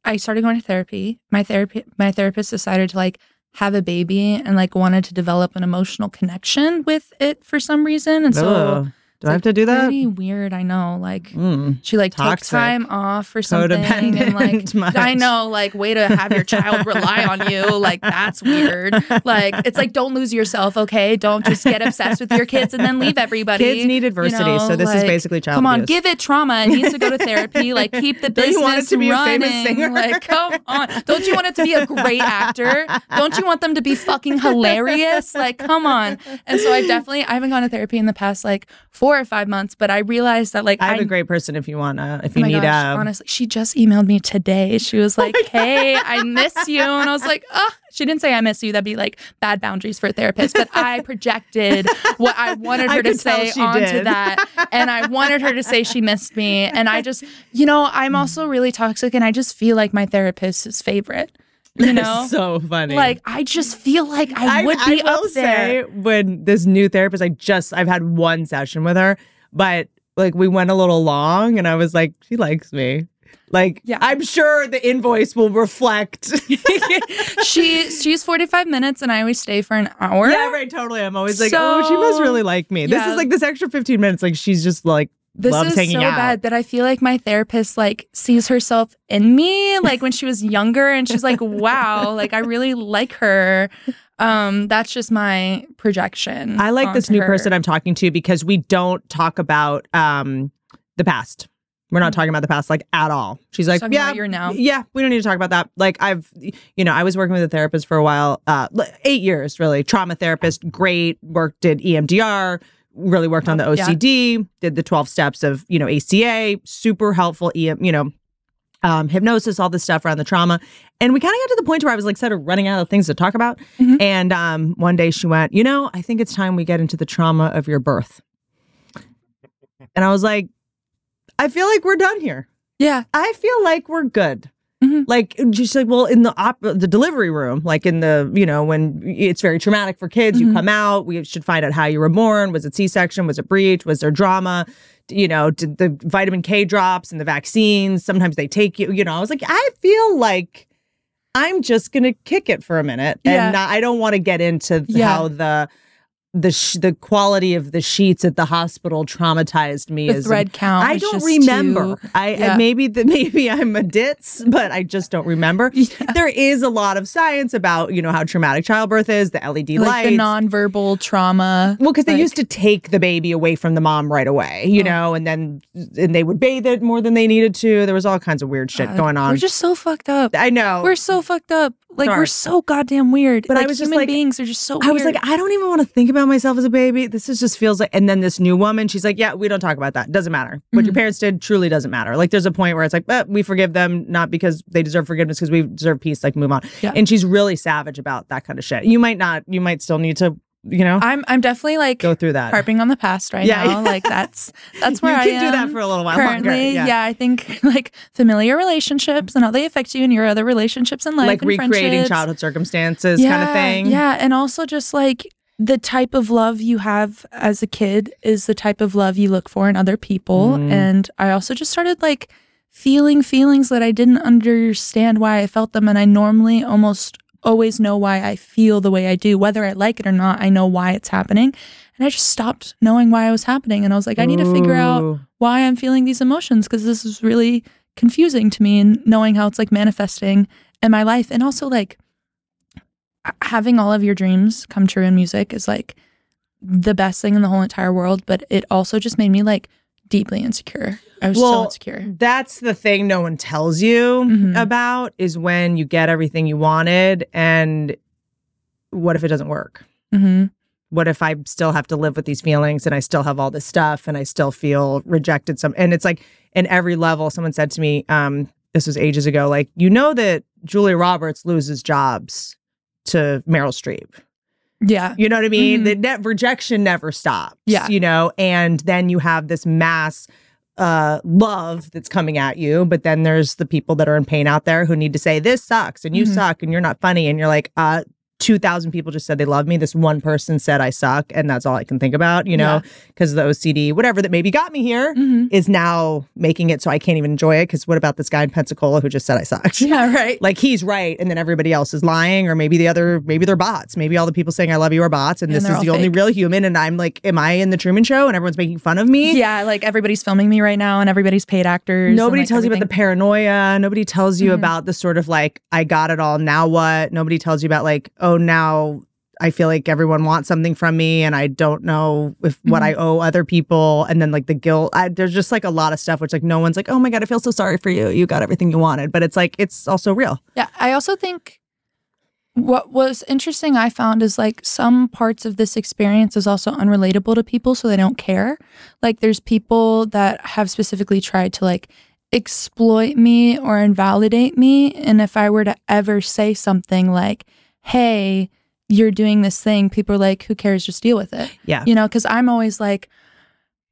i started going to therapy. My therapy my therapist decided to like have a baby and like wanted to develop an emotional connection with it for some reason. And so Ugh. Do I have to do that? pretty weird i know like Mm. She like Toxic. took time off or something, and like much. I know, like way to have your child rely on you, like that's weird. Like it's like don't lose yourself, okay? Don't just get obsessed with your kids and then leave everybody. Kids need adversity, know, so this is basically child Come on, abuse. give it trauma. It needs to go to therapy. Like keep the business you want it to be a running. famous singer? Like come on, don't you want it to be a great actor? Don't you want them to be fucking hilarious? Like come on. And so I definitely I haven't gone to therapy in the past like four or five months, but I realized that like I have I a great person if you want to, if Oh you need gosh, a. honestly, she just emailed me today. She was like, Oh "Hey, I miss you," and I was like, "Ah." She didn't say I miss you. That'd be like bad boundaries for a therapist. But I projected what I wanted I her to say onto did. that, and I wanted her to say she missed me. And I just, you know, I'm also really toxic, and I just feel like my therapist's favorite. You know, so funny. like I just feel like I, would be will up there. say when this new therapist, I just I've had one session with her, but like we went a little long, and I was like, she likes me. Like, Yeah. I'm sure the invoice will reflect. she she's 45 minutes, and I always stay for an hour. yeah, right. Totally. I'm always like, oh, she must really like me. This is like this extra 15 minutes. Like, she's just like This loves is so out. bad that I feel like my therapist like sees herself in me like when she was younger and she's like, wow, like I really like her. Um, that's just my projection. I like this new her. person I'm talking to because we don't talk about um the past. We're not talking about the past like at all. She's like, yeah, about your now. yeah, we don't need to talk about that. Like I've, you know, I was working with a therapist for a while, uh, eight years really, trauma therapist, great, worked did EMDR, really worked on the Oh, yeah. OCD, did the 12 steps of, you know, ACA, super helpful, you know, um, hypnosis, all this stuff around the trauma. And we kind of got to the point where I was like sort of running out of things to talk about. Mhm. And um, one day she went, you know, I think it's time we get into the trauma of your birth. And I was like, I feel like we're done here. Yeah. I feel like we're good. Mhm. Like just like well in the op- the delivery room, like in the you know when it's very traumatic for kids, you Mhm. come out. We should find out how you were born. Was it C section? Was it breech? Was there drama? You know, did the vitamin K drops and the vaccines? Sometimes they take you. You know, I was like, I feel like I'm just gonna kick it for a minute, Yeah. and not, I don't want to get into Yeah. how the the sh- the quality of the sheets at the hospital traumatized me. The as a- thread count. I don't remember. too- I, I yeah. maybe the, maybe I'm a ditz, but I just don't remember. Yeah. There is a lot of science about you know how traumatic childbirth is, the LED like lights. the nonverbal trauma. well, because they used to take the baby away from the mom right away, you Oh. know, and then and they would bathe it more than they needed to. There was all kinds of weird shit God, going on. We're just so fucked up. I know. We're so fucked up. Like we're so goddamn weird. But I like, was just like- beings are just so. I was like, I don't even want to think about myself as a baby. This is just feels like. And then this new woman, she's like, Yeah, we don't talk about that. Doesn't matter. What your Mhm. parents did truly doesn't matter. Like, there's a point where it's like, eh, we forgive them not because they deserve forgiveness, because we deserve peace. Like, move on. Yeah. And she's really savage about that kind of shit. You might not. You might still need to, you know, I'm I'm definitely like go through that. harping on the past right Yeah. now. Like that's that's where you I can do that for a little while currently. longer. Yeah. I think like familiar relationships and how they affect you in your other relationships in life, Like recreating childhood circumstances, yeah, kind of thing. Yeah, and also just like the type of love you have as a kid is the type of love you look for in other people. Mm. And I also just started like feeling feelings that I didn't understand why I felt them. And I normally almost always know why I feel the way I do, whether I like it or not. I know why it's happening. And I just stopped knowing why it was happening. And I was like, I need to figure out why I'm feeling these emotions because this is really confusing to me and knowing how it's like manifesting in my life. And also, like, having all of your dreams come true in music is like the best thing in the whole entire world. But it also just made me like deeply insecure. I was so insecure. That's the thing no one tells you Mhm. about is when you get everything you wanted and what if it doesn't work? hmm What if I still have to live with these feelings and I still have all this stuff and I still feel rejected some and it's like in every level someone said to me um this was ages ago like you know that Julia Roberts loses jobs to Meryl Streep. Yeah. You know what I mean? Mhm. The net rejection never stops. Yeah. You know, and then you have this mass uh love that's coming at you, but then there's the people that are in pain out there who need to say this sucks and you Mhm. suck and you're not funny and you're like uh 2000 people just said they love me. This one person said I suck and that's all I can think about, you know, because the OCD whatever that maybe got me here is hmm now making it so I can't even enjoy it cuz what about this guy in Pensacola who just said I sucked? Yeah. Right. like he's right and then everybody else is lying or maybe the other maybe they're bots maybe all the people saying i love you are bots and And this is the only real human and i'm like am i in the truman show and everyone's making fun of me yeah. Like everybody's filming me right now and everybody's paid actors. and, nobody like, tells you about the paranoia nobody tells you Mhm. about the sort of like i got it all now what nobody tells you about like oh Oh, now I feel like everyone wants something from me, and I don't know if what I mm-hmm. owe other people, and then like the guilt. I, there's just like a lot of stuff which like no one's like, oh my god, I feel so sorry for you. You got everything you wanted, but it's like it's also real. Yeah, I also think what was interesting I found is like some parts of this experience is also unrelatable to people so they don't care. Like there's people that have specifically tried to like exploit me or invalidate me and if I were to ever say something like, "Hey, you're doing this thing." People are like, "Who cares? Just deal with it." Yeah. You know, cuz I'm always like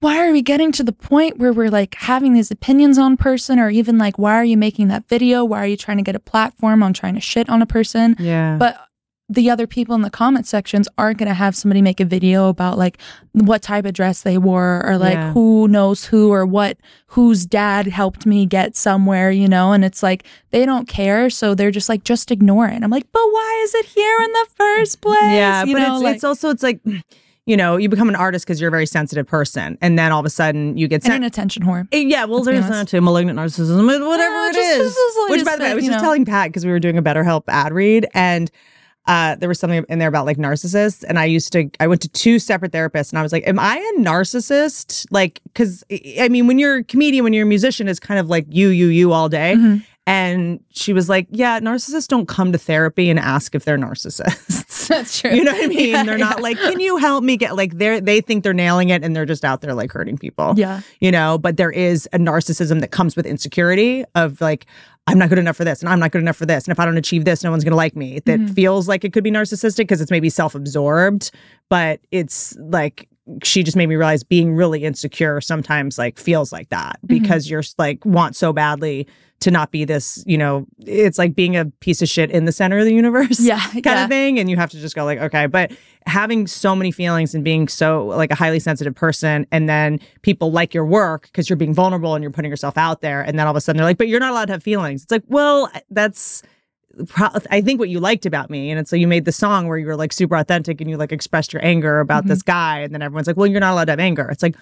why are we getting to the point where we're like having these opinions on person or even like why are you making that video why are you trying to get a platform on trying to shit on a person Yeah. but the other people in the comment sections aren't going to have somebody make a video about like what type of dress they wore or like Yeah. who knows who or what whose dad helped me get somewhere you know and it's like they don't care so they're just like just ignore it i'm like but why is it here in the first place Yeah, you but know, it's like, it's also it's like you know you become an artist because you're a very sensitive person, and then all of a sudden you get and an attention whore eh, yeah, well, there's that too, malignant narcissism, whatever Yeah, it just- is. is Which, by the way, I was just know. telling Pat because we were doing a BetterHelp ad read, and uh, there was something in there about like narcissists, and I used to, I went to two separate therapists, and I was like, "Am I a narcissist?" Like, because I mean, when you're a comedian, when you're a musician, it's kind of like you, you, you all day. Mhm. And she was like, "Yeah, narcissists don't come to therapy and ask if they're narcissists." that's true You know what I mean? Yeah, they're not yeah. like, can you help me get like they're they think they're nailing it and they're just out there like hurting people. yeah You know, but there is a narcissism that comes with insecurity of like, I'm not good enough for this and I'm not good enough for this. And if I don't achieve this, no one's gonna like me. That Mhm. feels like it could be narcissistic because it's maybe self-absorbed, but it's like she just made me realize being really insecure sometimes like feels like that Mm-hmm. because you're like want so badly to not be this, you know, it's like being a piece of shit in the center of the universe yeah kind yeah. of thing. And you have to just go like okay but having so many feelings and being so like a highly sensitive person and then people like your work because you're being vulnerable and you're putting yourself out there. And then all of a sudden they're like but you're not allowed to have feelings. It's like well that's pro- I think what you liked about me, and it's so you made the song where you were like super authentic and you like expressed your anger about mm-hmm. this guy, and then everyone's like, well, you're not allowed to have anger. It's like,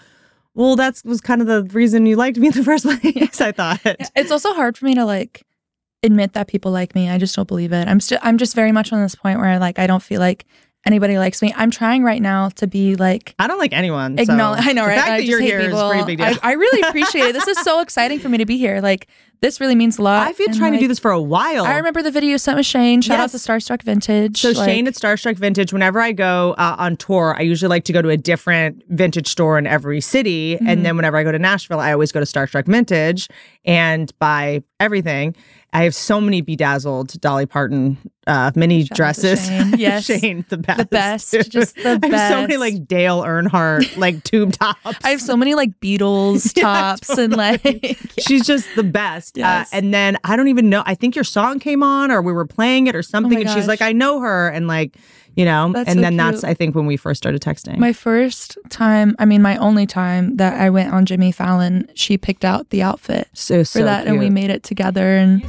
well, that was kind of the reason you liked me in the first place. I thought. It's also hard for me to like admit that people like me. I just don't believe it. I'm still I'm just very much on this point where like I don't feel like anybody likes me. I'm trying right now to be like I don't like anyone. so. I know, right? the right? fact I that you're here is people. a pretty big deal. I, I really appreciate it. This is so exciting for me to be here. Like this really means a lot. I've been And, trying to do this for a while. I remember the video you sent with Shane. Shout out to Starstruck Vintage. So Like, Shane at Starstruck Vintage, whenever I go uh, on tour, I usually like to go to a different vintage store in every city. Mm-hmm. And then whenever I go to Nashville, I always go to Starstruck Vintage and buy everything. I have so many bedazzled Dolly Parton uh, mini Shout dresses. Shane. Yes. Shane, the best. The best, dude. just the best. I have so many like Dale Earnhardt like tube tops. I have so many like Beatles Yeah, tops and like She's just the best. Yes. Uh, and then I don't even know. I think your song came on or we were playing it or something. and she's like, I know her. And like, you know, That's and so then that's. I think, when we first started texting. my first time. I mean, my only time that I went on Jimmy Fallon. She picked out the outfit so, so for that, and we made it together. And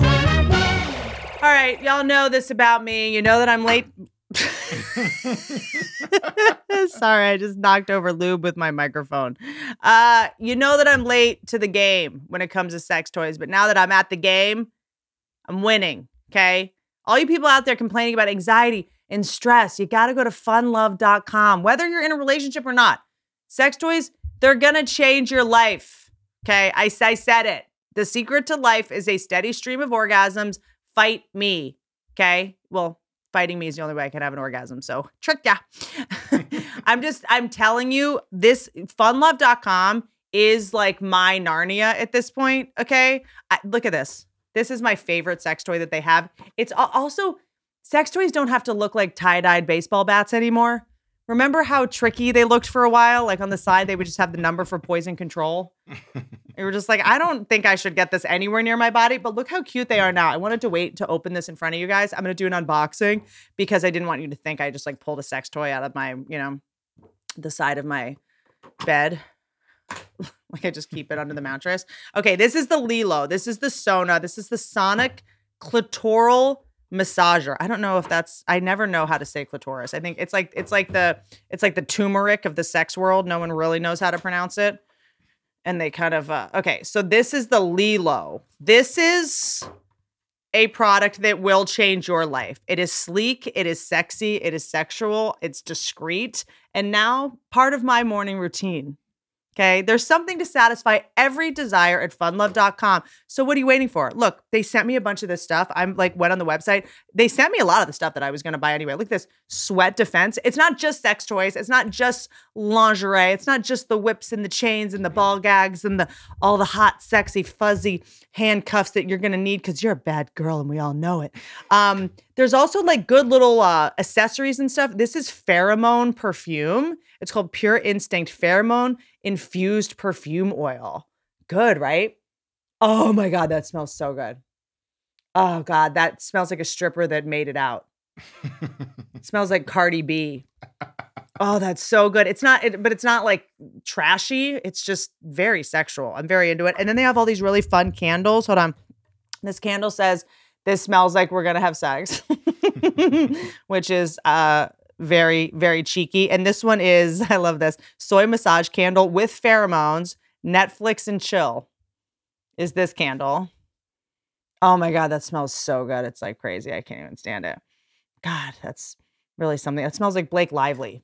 All right. Y'all know this about me. You know that I'm late. Sorry, I just knocked over lube with my microphone. Uh, you know that I'm late to the game when it comes to sex toys, but now that I'm at the game, I'm winning. Okay. All you people out there complaining about anxiety and stress, you got to go to funlove.com, whether you're in a relationship or not. Sex toys, they're going to change your life. Okay. I, I said it. The secret to life is a steady stream of orgasms. Fight me. Okay. Well, fighting me is the only way I can have an orgasm. So trick ya. I'm just, I'm telling you, this funlove.com is like my Narnia at this point. Okay. I, look at this. This is my favorite sex toy that they have. It's al- also, sex toys don't have to look like tie dyed baseball bats anymore. Remember how tricky they looked for a while? Like on the side, they would just have the number for poison control. You were just like, I don't think I should get this anywhere near my body, but look how cute they are now. I wanted to wait to open this in front of you guys. I'm going to do an unboxing because I didn't want you to think I just like pulled a sex toy out of my, you know, the side of my bed. like I just keep it under the mattress. Okay, this is the LELO. This is the Sona. This is the Sonic clitoral massager. I don't know if that's I never know how to say clitoris. I think it's like it's like the it's like the turmeric of the sex world. No one really knows how to pronounce it. And they kind of uh, okay, so this is the LELO. This is a product that will change your life. It is sleek, it is sexy, it is sexual, it's discreet, and now part of my morning routine. Okay. There's something to satisfy every desire at funlove.com. So what are you waiting for? Look, they sent me a bunch of this stuff. I'm like, went on the website. They sent me a lot of the stuff that I was going to buy anyway. Look at this sweat defense. It's not just sex toys. It's not just lingerie. It's not just the whips and the chains and the ball gags and the all the hot, sexy, fuzzy handcuffs that you're going to need because you're a bad girl and we all know it. Um, there's also like good little uh, accessories and stuff. This is pheromone perfume. It's called Pure Instinct Pheromone Infused Perfume Oil. Good, right? Oh my God, that smells so good. Oh God, that smells like a stripper that made it out. It smells like Cardi B. Oh, that's so good. It's not, it, but it's not like trashy. It's just very sexual. I'm very into it. And then they have all these really fun candles. Hold on. This candle says, "This smells like we're gonna have sex," which is uh very very cheeky. And this one is, I love this soy massage candle with pheromones, Netflix and chill. Is this candle? Oh my god, that smells so good. It's like crazy. I can't even stand it. God, that's really something. It smells like Blake Lively.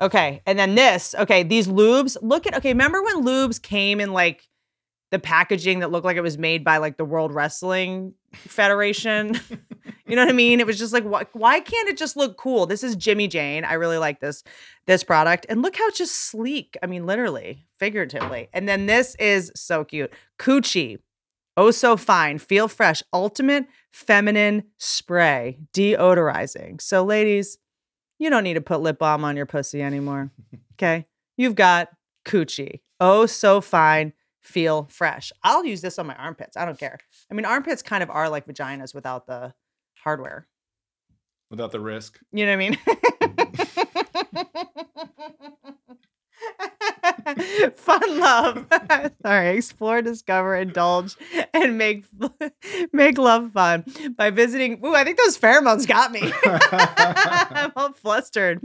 Okay, and then this. Okay, these lubes. Look at. Okay, remember when lubes came in like the packaging that looked like it was made by like the World Wrestling Federation? you know what I mean? It was just like, why, why can't it just look cool? This is Jimmyjane. I really like this this product, and look how it's just sleek. I mean, literally, figuratively. And then this is so cute. Coochie. Oh, so fine. Feel fresh. Ultimate feminine spray deodorizing. So, ladies, you don't need to put lip balm on your pussy anymore. Okay. You've got coochie. Oh, so fine. Feel fresh. I'll use this on my armpits. I don't care. I mean, armpits kind of are like vaginas without the hardware. Without the risk. You know what I mean? Fun love. Sorry, explore, discover, indulge, and make make love fun by visiting. Ooh, I think those pheromones got me. I'm all flustered.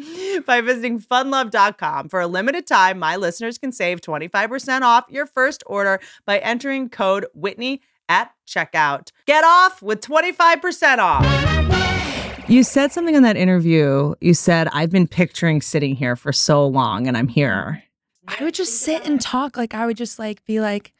By visiting funlove.com. For a limited time, my listeners can save 25% off your first order by entering code Whitney at checkout. Get off with 25% off. You said something in that interview. You said, I've been picturing sitting here for so long and I'm here. I would just sit and talk. Like I would just like be like,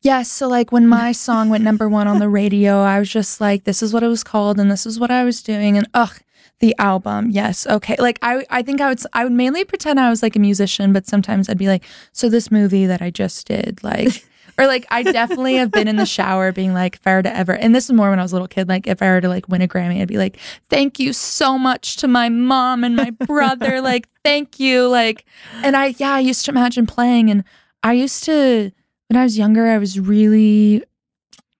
yes. So like when my song went number one on the radio, I was just like, this is what it was called and this is what I was doing. And ugh, the album. Yes. Okay. Like I I think I would I would mainly pretend I was like a musician, but sometimes I'd be like, so this movie that I just did, like or like I definitely have been in the shower being like, if I were to ever and this is more when I was a little kid, like if I were to like win a Grammy, I'd be like, Thank you so much to my mom and my brother. like, thank you. Like and I yeah, I used to imagine playing and I used to when I was younger, I was really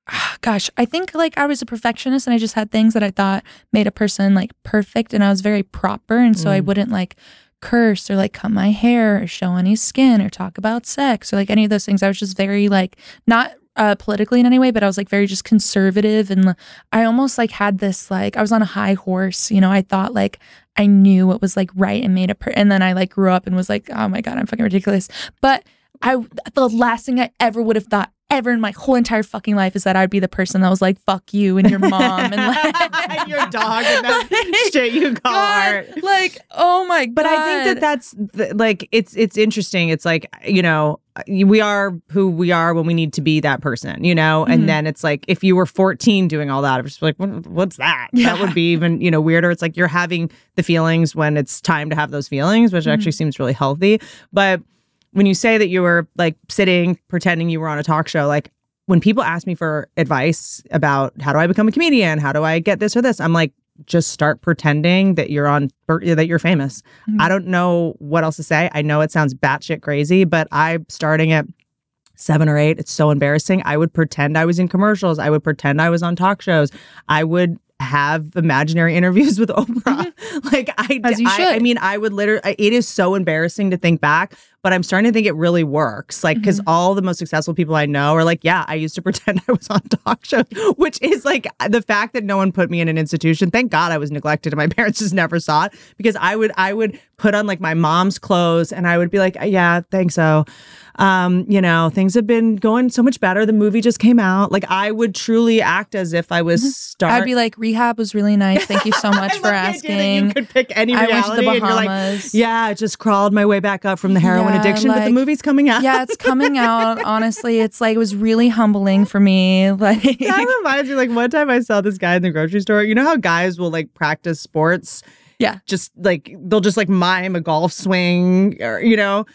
gosh, I think like I was a perfectionist and I just had things that I thought made a person like perfect and I was very proper. And so I Mm. wouldn't like curse or like cut my hair or show any skin or talk about sex or like any of those things. I was just very like not uh, politically in any way, but I was like very just conservative and I almost like had this like I was on a high horse, you know. I thought like I knew what was like right and made a and then I like grew up and was like, oh my god, I'm fucking ridiculous. But I the last thing I ever would have thought ever in my whole entire fucking life is that I'd be the person that was like, fuck you and your mom and like your dog and that shit you call God, art. like, oh my god. But I think that that's th- like it's it's interesting. It's like you know we are who we are when we need to be that person, you know. And then it's like if you were 14 doing all that, I was just like, what's that? Yeah. That would be even you know weirder. It's like you're having the feelings when it's time to have those feelings, which Mhm. actually seems really healthy. But when you say that you were like sitting pretending you were on a talk show, like when people ask me for advice about how do I become a comedian, how do I get this or this, I'm like, just start pretending that you're on that you're famous. Mhm. I don't know what else to say. I know it sounds batshit crazy, but I'm starting at seven or eight. It's so embarrassing. I would pretend I was in commercials. I would pretend I was on talk shows. I would have imaginary interviews with Oprah. like I, Mm-hmm. As you I, I mean, I would literally. It is so embarrassing to think back, but I'm starting to think it really works. Like because Mm-hmm. all the most successful people I know are like, yeah, I used to pretend I was on talk shows, which is like the fact that no one put me in an institution. Thank God I was neglected and my parents just never saw it because I would I would put on like my mom's clothes and I would be like, yeah, thanks so. Um, you know, things have been going so much better. The movie just came out. Like I would truly act as if I was. Mm-hmm. I'd be like, rehab was really nice. Thank you so much for love the idea that asking. You could pick any I reality, went to the and you're like, Bahamas. yeah, I just crawled my way back up from the heroin Yeah, addiction, but the movie's coming out. yeah, it's coming out. Honestly, it's like it was really humbling for me. Like that reminds me. Like one time, I saw this guy in the grocery store. You know how guys will like practice sports? Yeah. just like they'll just like mime a golf swing, or you know.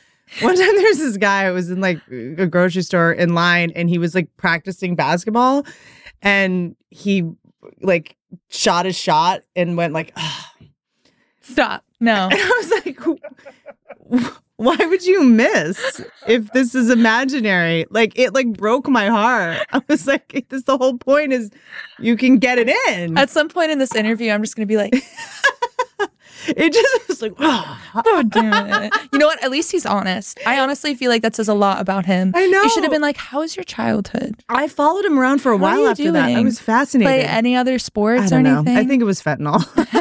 One time, there's this guy who was in like a grocery store in line, and he was like practicing basketball, and he like shot his shot and went like. stop. No. And I was like, "Wh- why would you miss if this is imaginary? Like it like broke my heart. I was like, this the whole point is you can get it in. At some point in this interview, I'm just gonna be like, It just was like, oh, oh damn it. You know what? At least he's honest. I honestly feel like that says a lot about him. I know. You should have been like, How was your childhood? I followed him around for a How while after that. I was fascinated. Play any other sports I or don't know. anything? I think it was fentanyl.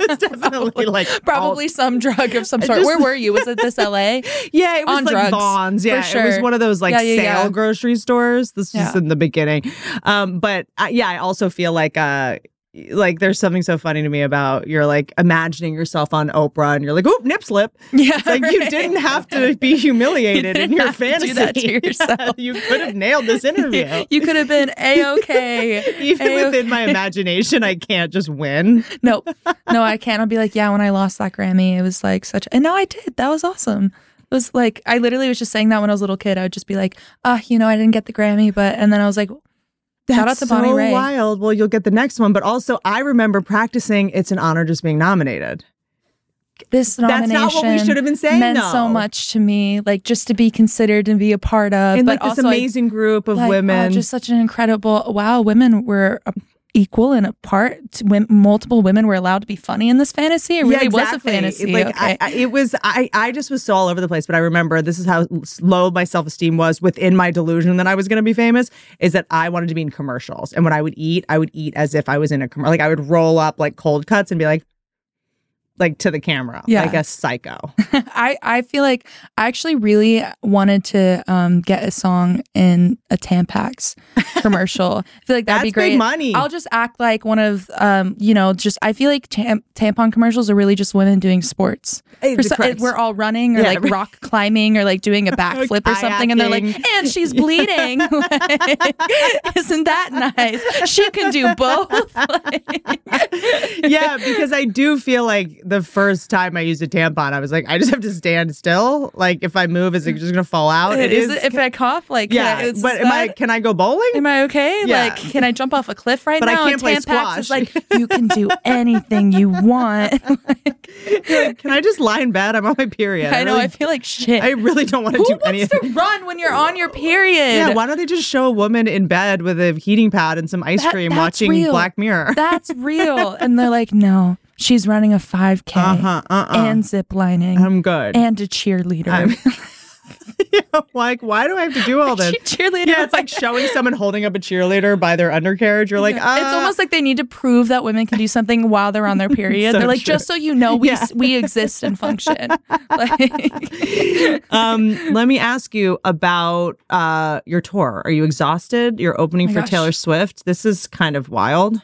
it's definitely like Probably some drug of some sort. just- Where were you? Was it this LA? Yeah, it was on like drugs, Vons. Yeah, it was one of those like Yeah, yeah, sale yeah. grocery stores. This was in the beginning, um, but uh, yeah, I also feel like uh, like there's something so funny to me about you're like imagining yourself on Oprah and you're like, oop, nip slip. Yeah. It's like you didn't have to be humiliated in your to fantasy. to Yeah, yourself. you could have nailed this interview. you could have been a okay. Even within my imagination, I can't just win. Nope. No, I can't. I'll be like, yeah, when I lost that Grammy, it was like such and no, I did. That was awesome. It was like I literally was just saying that when I was a little kid. I would just be like, ah, you know, I didn't get the Grammy, but and then I was like, Shout out That's to Bonnie so Raitt. wild. Well, you'll get the next one, but also I remember practicing. It's an honor just being nominated. this That's nomination not what we should have been saying. meant though. so much to me, like just to be considered and be a part of. in but like this also amazing group of like, oh, women. just such an incredible wow. Women were a equal and apart. When multiple women were allowed to be funny in this fantasy. It really Yeah, was a fantasy. Like okay. I, I, it was, I, I just was so all over the place. But I remember this is how low my self esteem was within my delusion that I was going to be famous. Is that I wanted to be in commercials, and when I would eat, I would eat as if I was in a commercial. Like I would roll up like cold cuts and be like, like to the camera, Yeah. like a psycho. I, I feel like I actually really wanted to um, get a song in a Tampax commercial. I feel like that'd be great. money. I'll just act like one of, um, you know, just I feel like tam- tampon commercials are really just women doing sports. Correct. we're all running or Yeah, like right. rock climbing or like doing a backflip or something, and they're like, and she's bleeding. Like, isn't that nice? She can do both. Like- yeah, because I do feel like the first time I used a tampon, I was like, I just have to stand still. Like if I move, is it just gonna fall out? It is is. if I cough, like, yeah, I- but am I? Can I go bowling? Am I okay? Yeah. Like, can I jump off a cliff right now? But I can't play Tampax is squash. like, you can do anything you want. Like, can I just lie in bed? I'm on my period. I know. really- I feel like shit. I really don't want to Who do wants anything. to run when you're on your period? Yeah, why don't they just show a woman in bed with a heating pad and some ice That- cream watching real. Black Mirror? That's real. And they're like, no, she's running a 5K Uh huh. Uh uh and zip lining I'm good. and a cheerleader. I'm- Yeah, like, why do I have to do all this? cheerleader. Yeah, it's like showing someone holding up a cheerleader by their undercarriage. You're like, Yeah. ah. it's almost like they need to prove that women can do something while they're on their period. So they're like, true. just so you know, we Yeah. we exist and function. Like, um, let me ask you about uh, your tour. Are you exhausted? You're opening Oh for gosh. Taylor Swift. This is kind of wild.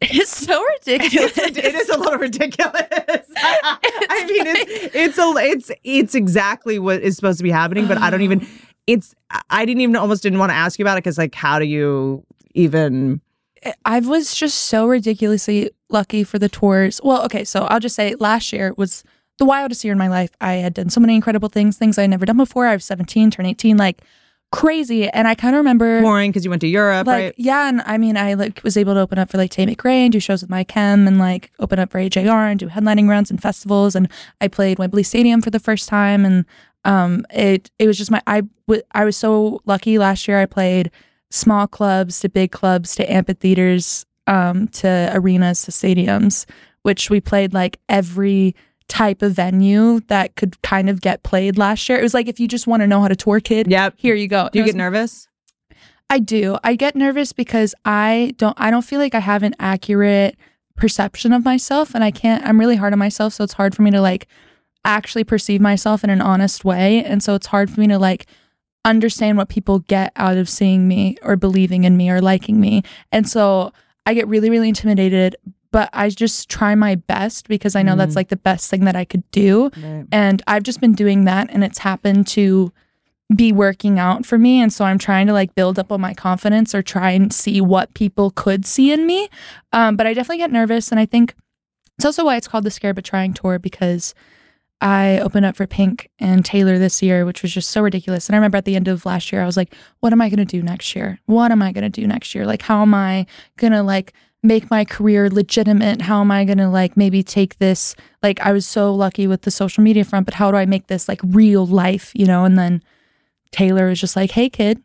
It's so ridiculous. it is a little ridiculous. I mean, it's it's a it's it's exactly what is supposed to be happening, but I don't even. Oh. It's I didn't even almost didn't want to ask you about it because like, how do you even? I was just so ridiculously lucky for the tours. Well, okay, so I'll just say last year was the wildest year in my life. I had done so many incredible things, things I had never done before. I was 17, turned 18, like crazy. And I kind of remember Touring because you went to Europe, like right? yeah, and I mean I like was able to open up for like Tate McRae and do shows with my chem and like open up for AJR and do headlining rounds and festivals and I played Wembley Stadium for the first time and um it it was just my I w- I was so lucky last year I played small clubs to big clubs to amphitheaters um to arenas to stadiums which we played like every type of venue that could kind of get played last year. It was like if you just want to know how to tour kid, Yep. here you go. Do you was get nervous? I do. I get nervous because I don't I don't feel like I have an accurate perception of myself and I can't I'm really hard on myself so it's hard for me to like actually perceive myself in an honest way and so it's hard for me to like understand what people get out of seeing me or believing in me or liking me. And so I get really really intimidated but I just try my best because I know that's Mhm. like the best thing that I could do. Right. And I've just been doing that and it's happened to be working out for me. And so I'm trying to like build up on my confidence or try and see what people could see in me. Um, but I definitely get nervous. And I think it's also why it's called the Scared But Trying Tour because I opened up for Pink and Taylor this year, which was just so ridiculous. And I remember at the end of last year, I was like, what am I going to do next year? What am I going to do next year? Like, how am I going to like make my career legitimate? How am I going to like maybe take this? Like, I was so lucky with the social media front, but how do I make this like real life, you know? And then Taylor is just like, hey, kid,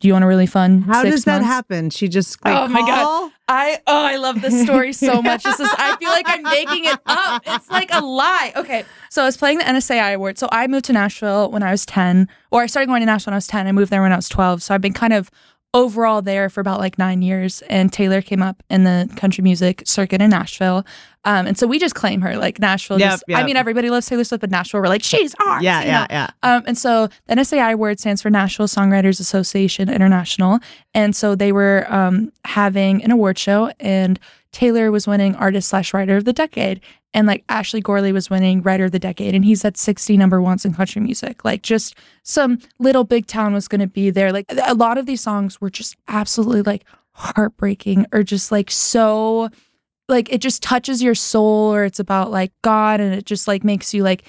do you want a really fun How six does that months? happen? She just like, Oh my God. I oh I love this story so much. This is I feel like I'm making it up. It's like a lie. Okay. So I was playing the NSAI award. So I moved to Nashville when I was 10, or I started going to Nashville when I was 10. I moved there when I was 12. So I've been kind of overall there for about like nine years. And Taylor came up in the country music circuit in Nashville. Um, and so we just claim her like Nashville. Yep, just, I mean, everybody loves Taylor Swift, but Nashville, we're like, she's ours. Yeah, you know? yeah, yeah. Um, and so the NSAI word stands for National Songwriters Association International. And so they were um, having an award show, and Taylor was winning Artist slash Writer of the Decade. And like Ashley Gorley was winning Writer of the Decade. And he's at 60 number ones in country music. Like just some little big town was going to be there. Like a lot of these songs were just absolutely like heartbreaking or just like so like it just touches your soul or it's about like God and it just like makes you like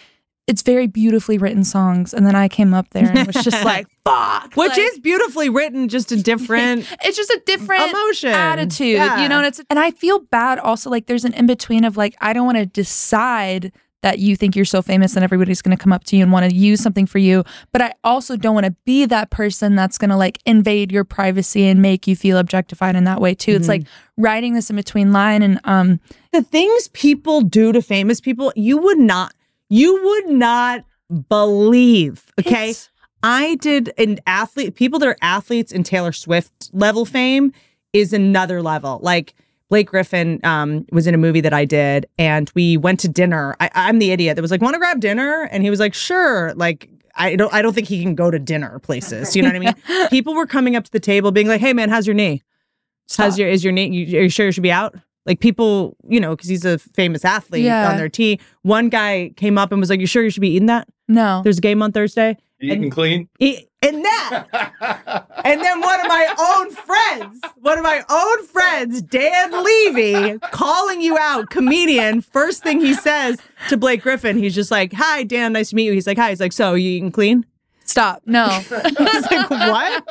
it's very beautifully written songs. And then I came up there and was just like, fuck. Which like, is beautifully written, just a different it's just a different emotion. attitude, Yeah. you know, and it's and I feel bad also like there's an in between of like I don't want to decide that you think you're so famous and everybody's going to come up to you and want to use something for you. But I also don't want to be that person that's going to like invade your privacy and make you feel objectified in that way too. It's like writing this in between line and um the things people do to famous people, you would not, you would not believe. Okay. it's- I did an athlete, people that are athletes in Taylor Swift level fame is another level. Like Blake Griffin um, was in a movie that I did, and we went to dinner. I, I'm the idiot that was like, "Want to grab dinner?" And he was like, "Sure." Like I don't, I don't think he can go to dinner places. You know what I mean? people were coming up to the table, being like, "Hey, man, how's your knee? How's your is your knee? You, are you sure you should be out?" Like people, you know, because he's a famous athlete Yeah. on their team. One guy came up and was like, "You sure you should be eating that? no. There's a game on Thursday." You can clean. Eat, and that and then one of my own friends, one of my own friends, Dan Levy, calling you out, comedian. First thing he says to Blake Griffin, he's just like, Hi, Dan, nice to meet you. He's like, Hi. He's like, So you eating clean? Stop. No. Like, What?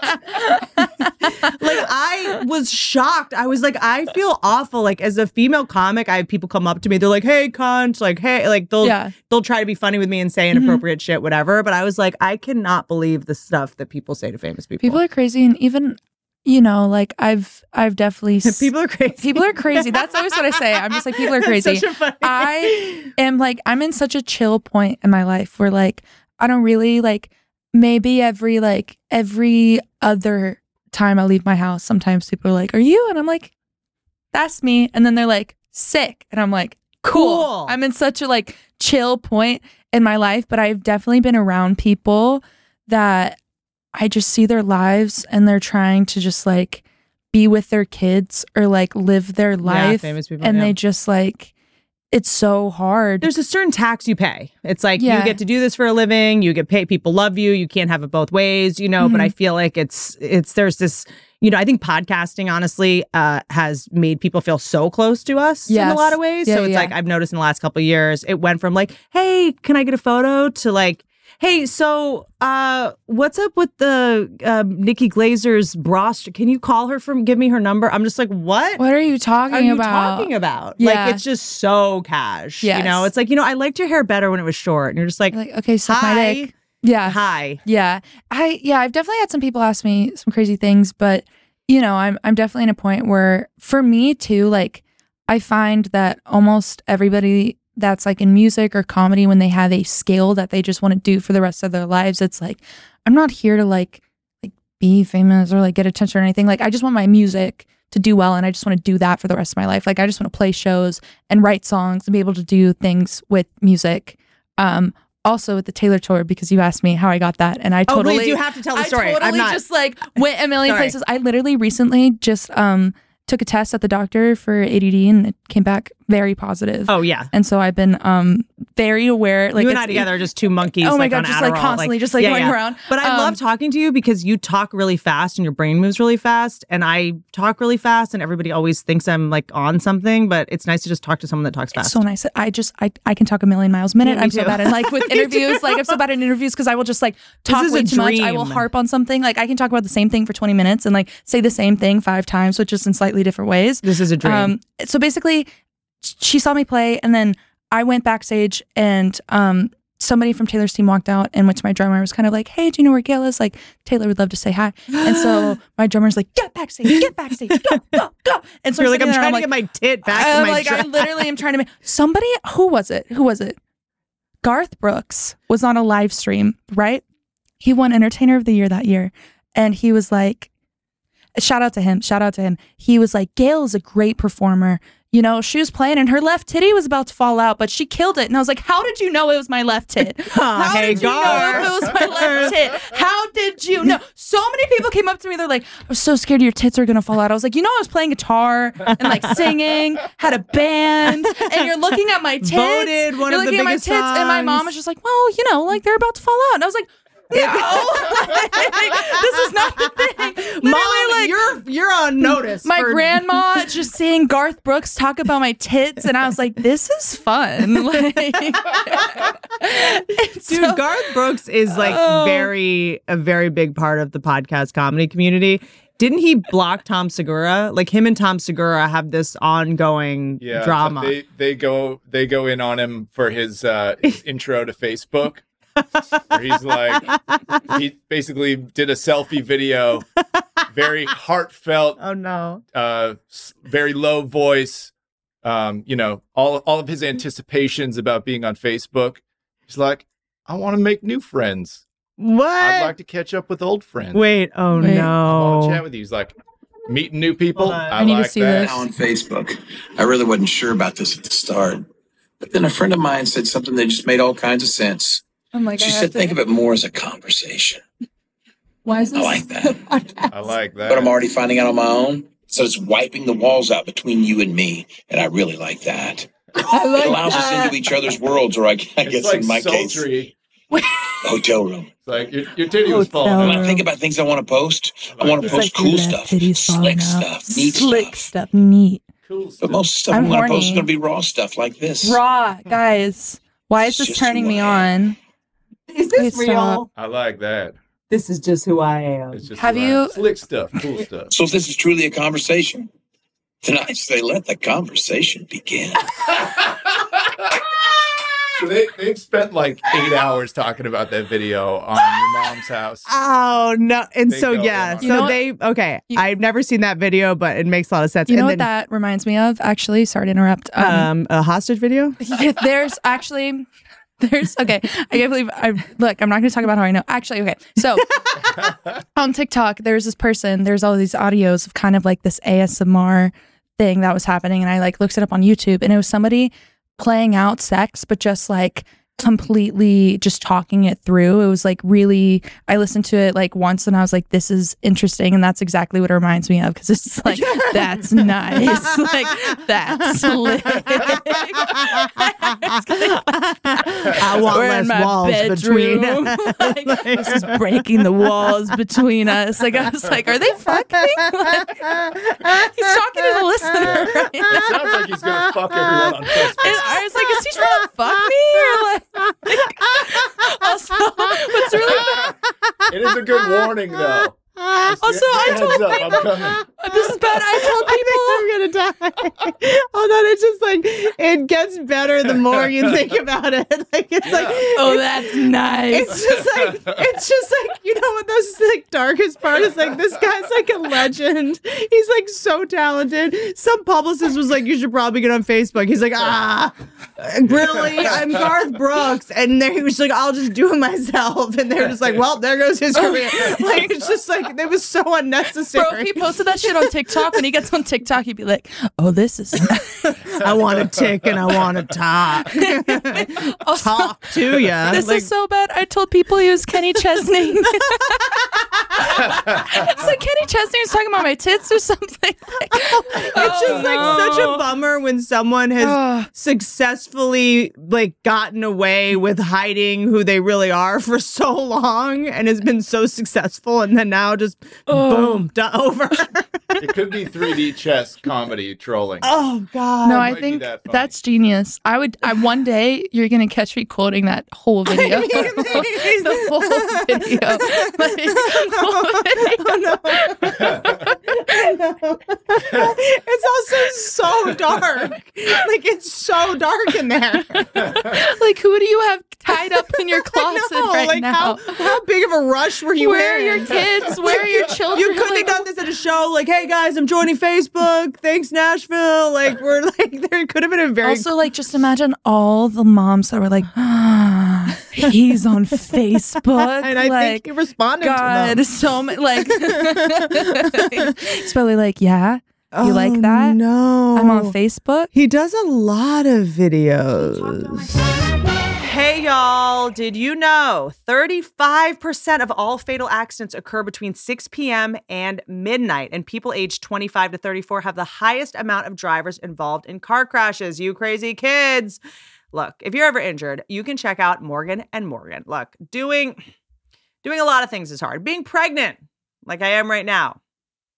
like, I was shocked. I was like, I feel awful. Like, as a female comic, I have people come up to me. They're like, Hey, cunt. Like, hey, like, they'll yeah. they'll try to be funny with me and say Mhm. inappropriate shit, whatever. But I was like, I cannot believe the stuff that people say to famous people. People are crazy and even you know, like I've I've definitely s- people are crazy. people are crazy. That's always what I say. I'm just like people are crazy. Such a funny- I am like I'm in such a chill point in my life where like I don't really like maybe every like every other time I leave my house sometimes people are like are you and I'm like that's me and then they're like sick and I'm like cool. Cool. I'm in such a like chill point in my life but I've definitely been around people that I just see their lives and they're trying to just like be with their kids or like live their Yeah, life famous people. and yeah. they just like it's so hard. there's a certain tax you pay. It's like Yeah. you get to do this for a living. You get paid. People love you. You can't have it both ways, you know. But Mhm. I feel like it's it's there's this. You know, I think podcasting honestly uh, has made people feel so close to us in a lot of ways. Yeah, so it's yeah. like I've noticed in the last couple of years, it went from like, "Hey, can I get a photo?" to like, "Hey, so uh, what's up with the um, Nikki Glazer's bra? Can you call her from? Give me her number." I'm just like, "What? what are you talking about? are you about? talking about? Yeah. Like it's just so cash. You know, it's like, you know, I liked your hair better when it was short. And you're just like, like, okay, suck my hi, dick. Yeah. hi. Yeah. I yeah, I've definitely had some people ask me some crazy things, but you know, I'm I'm definitely in a point where for me too, like I find that almost everybody that's like in music or comedy when they have a skill that they just want to do for the rest of their lives, it's like I'm not here to like like be famous or like get attention or anything. Like I just want my music to do well and I just want to do that for the rest of my life. Like I just want to play shows and write songs and be able to do things with music. Um also with the Taylor tour because you asked me how I got that and I Oh, totally please, you have to tell the story. I totally I'm not. just like went a million Sorry. places. I literally recently just um took a test at the doctor for ADD and it came back very positive. oh yeah. And so I've been um very aware like you and I together are just two monkeys. Oh my like, god, on just like Adderall, constantly just like yeah, going yeah. around. But I Um, love talking to you because you talk really fast and your brain moves really fast. And I talk really fast, and everybody always thinks I'm like on something. But it's nice to just talk to someone that talks fast. so nice. I just I, I can talk a million miles a minute. Yeah, I'm so bad at like with interviews. Like I'm so bad in interviews because I will just like talk way too much. I will harp on something. Like I can talk about the same thing for 20 minutes and like say the same thing five times, which is in slightly different ways. this is a dream. Um, so basically, she saw me play, and then I went backstage, and um, somebody from Taylor's team walked out and went to my drummer. and Was kind of like, "Hey, do you know where Gayle is? Like, Taylor would love to say hi." And so my drummer's like, "Get backstage, get backstage, go, go, go!" And so You're like, I'm there, trying to get my tit back I'm like, I literally am trying to make somebody. Who was it? Who was it? Garth Brooks was on a live stream, right? He won Entertainer of the Year that year, and he was like, shout out to him, shout out to him. He was like, Gayle is a great performer. You know, she was playing and her left titty was about to fall out, but she killed it. And I was like, how did you know it was my left tit? How hey, did you know Gar. if it was my left tit? How did you know? So many people came up to me. They're like, "I'm so scared your tits are gonna fall out." I was like, "You know, I was playing guitar and like singing, had a band, and you're looking at my tits. Voted one you're of the looking at my tits, and my mom was just like, "Well, you know, like they're about to fall out." And I was like, this is not the thing. Literally, Mom, like you're you're on notice. my for- grandma just seeing Garth Brooks talk about my tits, and I was like, "This is fun." Like, Dude, so- Garth Brooks is like Oh. very a very big part of the podcast comedy community. Didn't he block Tom Segura? Like him and Tom Segura have this ongoing Yeah, drama. They they go they go in on him for his uh his intro to Facebook. Where he's like he basically did a selfie video, very heartfelt, oh no. uh very low voice. Um, you know, all all of his anticipations about being on Facebook. He's like, I want to make new friends. What? I'd like to catch up with old friends. Wait, oh Wait. I want to chat with you. He's like, meeting new people. I, I need to like see that. this. now on Facebook. I really wasn't sure about this at the start. But then a friend of mine said something that just made all kinds of sense. I'm like, She I said, have to- think of it more as a conversation. Why is this? I like that. I like that. But I'm already finding out on my own. So it's wiping the walls out between you and me. And I really like that. I It allows us into each other's worlds, or I, I guess like in my case, hotel room. It's like your, your titty was Hotel falling When. I think about things I want to post, I want to post like cool stuff, titties falling slick out. stuff, neat Slick stuff. stuff, neat. Cool stuff. But most stuff I'm I'm, going to post is going to be raw stuff like this. Raw, guys. Why is It's this turning who me I on? Is Wait, stop. I like that. This is just who I am. It's just Have right. you- slick stuff, cool stuff. So if this is truly a conversation, then I say let the conversation begin. So they they've spent like eight hours talking about that video on your mom's house. Oh no! And They so go yeah, on so You know what- they okay. You- I've never seen that video, but it makes a lot of sense. You know and what then, that reminds me of? Actually, sorry to interrupt. Um, um, a hostage video. yeah, there's actually there's okay. I can't believe I look. I'm not going to talk about how I know. Actually, okay. So on TikTok, there's this person. There's all these audios of kind of like this ASMR thing that was happening, and I like looked it up on YouTube, and it was somebody playing out sex, but just like completely just talking it through. It was like really. I listened to it like once, and I was like, "This is interesting," and that's exactly what it reminds me of because it's like that's nice, like that's slick. I want We're less walls bedroom. between. like, this is breaking the walls between us. Like I was like, are they fucking? Like, he's talking to the listener. Right It sounds like he's gonna fuck everyone on Facebook. And I was like, is he trying to fuck me? Or like, also, what's really bad? It is a good warning though. Also, I told up, I'm coming. this is bad. I told people. I'm gonna die. Hold on, it's just like it gets better the more you think about it. Like it's like Oh, that's nice. it's just like it's just like you know what those like darkest part is like this guy's like a legend. He's like so talented. Some publicist was like, you should probably get on Facebook. He's like, ah, really? I'm Garth Brooks, and there he was like, I'll just do it myself. And they're just like, well, there goes his career. Like it's just like it was so unnecessary. Bro, he posted that shit on TikTok, when he gets on TikTok, he'd be like, "Oh, this is I want to tick and I want to talk. Also, talk to you. This is so bad. I told people he was Kenny Chesney. it's like Kenny Chesney was talking about my tits or something. it's just like such a oh, bummer when someone has successfully like gotten away with hiding who they really are for so long and has been so successful and then now just boom done over. It could be 3D chess comedy trolling. oh god. No, might I think that that's genius. I would. I one day you're gonna catch me quoting that whole video. the whole video. Like, whole video. it's also so dark. Like it's so dark in there. Like, who do you have tied up in your closet right like now? how how big of a rush were you Where are your kids? Where are your children? You couldn't have done this at a show like, "Hey guys, I'm joining Facebook. Thanks Nashville." Like we're like there could have been a very Also, like, just imagine all the moms that were like, ah, "He's on Facebook," and I like, think he responded God, to them. so many, like, it's probably like, "Yeah, you like Oh, that? No, I'm on Facebook." He does a lot of videos. Y'all, did you know 35% of all fatal accidents occur between 6 p.m. and midnight, and people aged 25 to 34 have the highest amount of drivers involved in car crashes? You crazy kids. Look, if you're ever injured, you can check out Morgan and Morgan. Look, doing Doing a lot of things is hard. Being pregnant, like I am right now,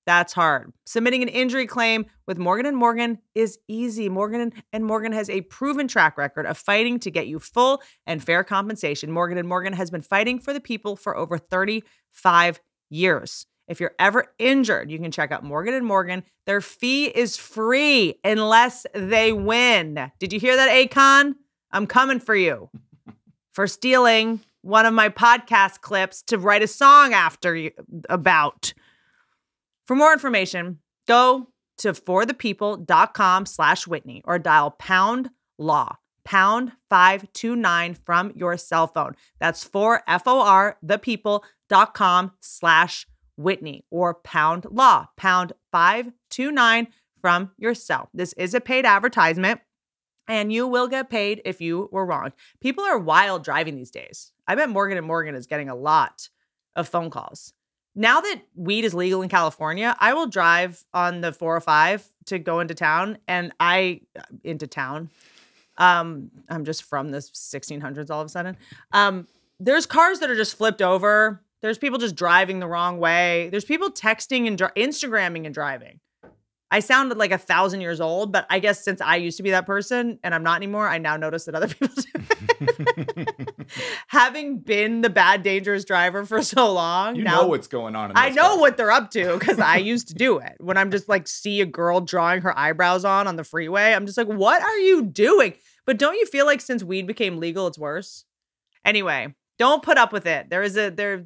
that's hard. Submitting an injury claim with Morgan and Morgan is easy. Morgan and Morgan has a proven track record of fighting to get you full and fair compensation. Morgan and Morgan has been fighting for the people for over 35 years. If you're ever injured, you can check out Morgan and Morgan. Their fee is free unless they win. Did you hear that, Akon? I'm coming for you for stealing one of my podcast clips to write a song after you about. For more information, go to forthepeople.com slash Whitney or dial pound law, pound 529 from your cell phone. That's for F-O-R, thepeople.com slash Whitney or pound law, pound 529 from your cell. This is a paid advertisement and you will get paid if you were wrong. People are wild driving these days. I bet Morgan and Morgan is getting a lot of phone calls. Now that weed is legal in California, I will drive on the 405 to go into town and I into town. Um I'm just from the 1600s all of a sudden. Um there's cars that are just flipped over. There's people just driving the wrong way. There's people texting and Instagramming and driving. I sounded like a thousand years old, but I guess since I used to be that person and I'm not anymore, I now notice that other people do. Having been the bad, dangerous driver for so long, You now know what's going on. In I know cars. what they're up to because I used to do it. When I'm just like see a girl drawing her eyebrows on on the freeway, I'm just like, what are you doing? But don't you feel like since weed became legal, it's worse? Anyway, don't put up with it. There is a there,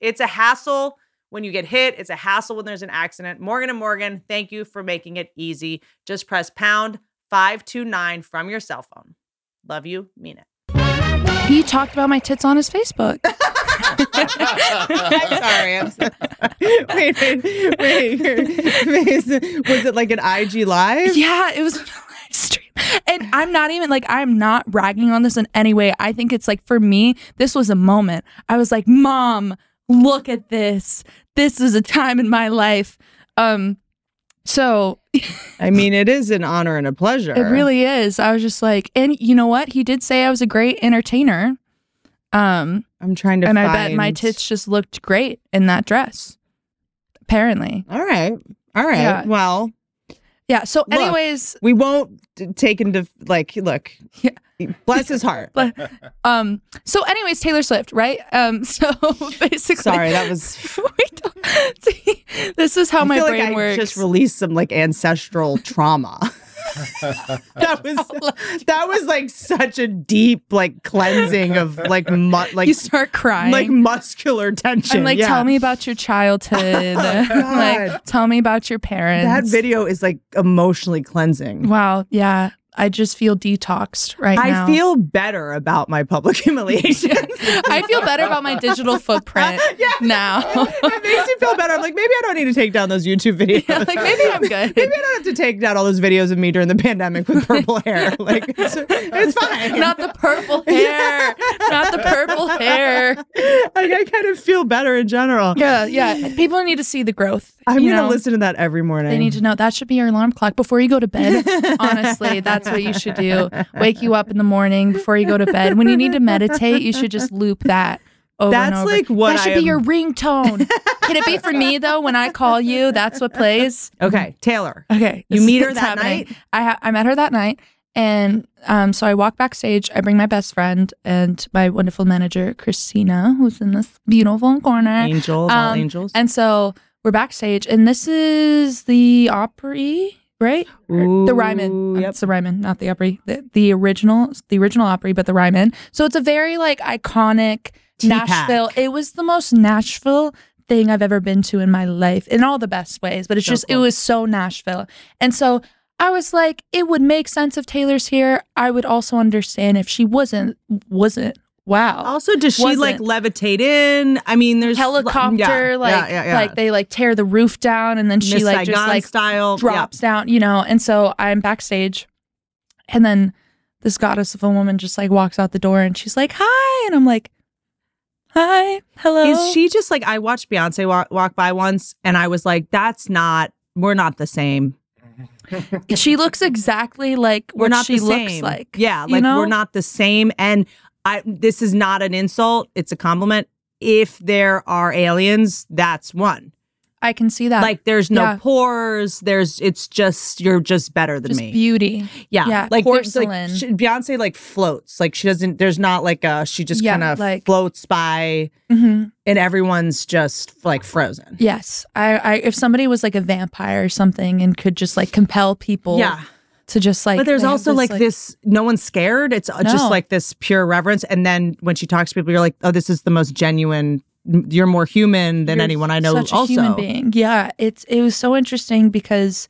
it's a hassle when you get hit. It's a hassle when there's an accident. Morgan and Morgan, thank you for making it easy. Just press pound five two nine from your cell phone. Love you, mean it. He talked about my tits on his Facebook. I'm sorry. I'm sorry. wait, wait, wait, wait. Was it like an IG live? yeah, it was a live stream. And I'm not even like I'm not ragging on this in any way. I think it's like for me, this was a moment. I was like, "Mom, look at this. This is a time in my life." Um so I mean, it is an honor and a pleasure. it really is. I was just like, and you know what? He did say I was a great entertainer. Um I'm trying to. and find... I bet my tits just looked great in that dress. Apparently. All right, all right. Yeah. Well, Yeah. So Look. anyways, we won't take into like. Look, Yeah. bless his heart. but um so anyways taylor swift right um so basically Sorry, that was. See, this is how I my feel brain like I works just released some like ancestral trauma. That was that was like such a deep like cleansing of like mu- like you start crying like muscular tension. i'm like yeah. tell me about your childhood oh, like tell me about your parents that video is like emotionally cleansing. wow yeah i just feel detoxed right now I feel better about my public humiliation. i feel better about my digital footprint Yeah. now it makes me feel better. I'm like, maybe I don't need to take down those YouTube videos. Yeah, like maybe i'm good Maybe I don't have to take down all those videos of me during the pandemic with purple hair. Like it's, it's fine. not the purple hair not the purple hair like I kind of feel better in general. yeah yeah people need to see the growth I'm gonna listen to that every morning. They need to know that should be your alarm clock before you go to bed. Honestly, that's what you should do. Wake you up in the morning before you go to bed. When you need to meditate, you should just loop that over and That's over. like what that should I be am- your ringtone. Can it be for me though? When I call you, that's what plays. Okay, Taylor. Okay, You meet her what's that night? I ha- I met her that night, and um, so I walk backstage. I bring my best friend and my wonderful manager Christina, who's in this beautiful corner. Angel of all Um, angels. And so we're backstage, and this is the Opry, right? Or the Ryman. Ooh, uh, Yep. It's the Ryman, not the Opry. The, the original, the original Opry, but the Ryman. So it's a very like iconic Tea-pack. Nashville. It was the most Nashville thing I've ever been to in my life, in all the best ways. But it's So just, it was so Nashville, and so. I was like, it would make sense if Taylor's here. I would also understand if she wasn't. Wasn't. Wow Also, does she like Wasn't. levitate in? I mean, there's helicopter yeah, like yeah, yeah, like they like tear the roof down and then she Miss like just like style drops down you know and so i'm backstage and then this goddess of a woman just like walks out the door and she's like hi and i'm like hi hello Is she just like I watched Beyonce walk, walk by once, and I was like, that's not. We're not the same. she looks exactly like We're what not she looks like Yeah, you like know? we're not the same. And I. This is not an insult. It's a compliment. if there are aliens, that's one. I can see that. Like there's no Yeah. pores. There's it's just you're just better than just me. beauty. yeah, yeah, like there's, like porcelain. she, Beyonce like floats. Like she doesn't. There's not like a. She just Yeah, kind of like- floats by, hmm and everyone's just like frozen. Yes, I, I. If somebody was like a vampire or something and could just like compel people, Yeah, to just like. but there's also this, like, this. No one's scared. It's uh, just like this pure reverence. And then when she talks to people, you're like, oh, this is the most genuine. You're more human than You're anyone I know. Such a also, human being. Yeah, it's it was so interesting because,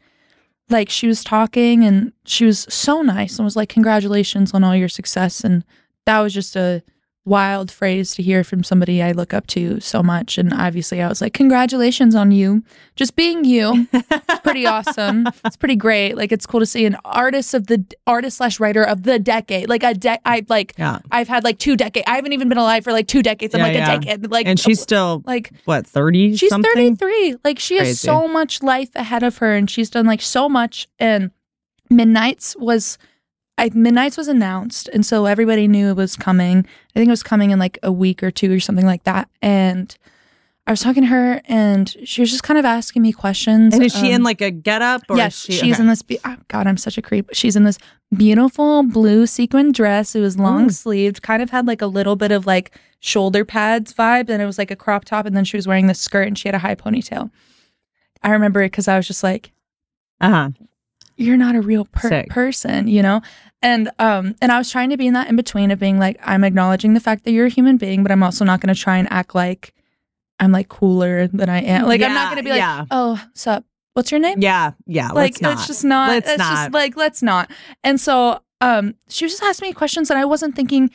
like, she was talking and she was so nice and was like, "Congratulations on all your success," and that was just a wild phrase to hear from somebody I look up to so much. And obviously, I was like, "Congratulations on you, just being you." It's pretty awesome. It's pretty great. Like, it's cool to see an artist of the artist slash writer of the decade. Like a de- I like. yeah. I've had like two decades. I haven't even been alive for like two decades. I'm Yeah, like yeah. a decade. Like, And she's still like what thirty? She's something? 33. Like she has so much life ahead of her and she's done like so much and Midnights was I Midnights was announced and so everybody knew it was coming. I think it was coming in like a week or two or something like that. And I was talking to her and she was just kind of asking me questions. And is she um, in like a getup? Or yes, she, she's okay. in this. Be- oh, God, I'm such a creep. She's in this beautiful blue sequin dress. It was long Mm. sleeved, kind of had like a little bit of like shoulder pads vibe, and it was like a crop top. And then she was wearing this skirt, and she had a high ponytail. I remember it because I was just like, Uh huh. "You're not a real per- person," you know. And um, and I was trying to be in that in between of being like, I'm acknowledging the fact that you're a human being, but I'm also not going to try and act like I'm like cooler than I am. Like I'm not going to be like, yeah. oh, sup, what's your name? Yeah, yeah. like let's not. it's just not Let's it's not. just like let's not and so um she was just asking me questions and i wasn't thinking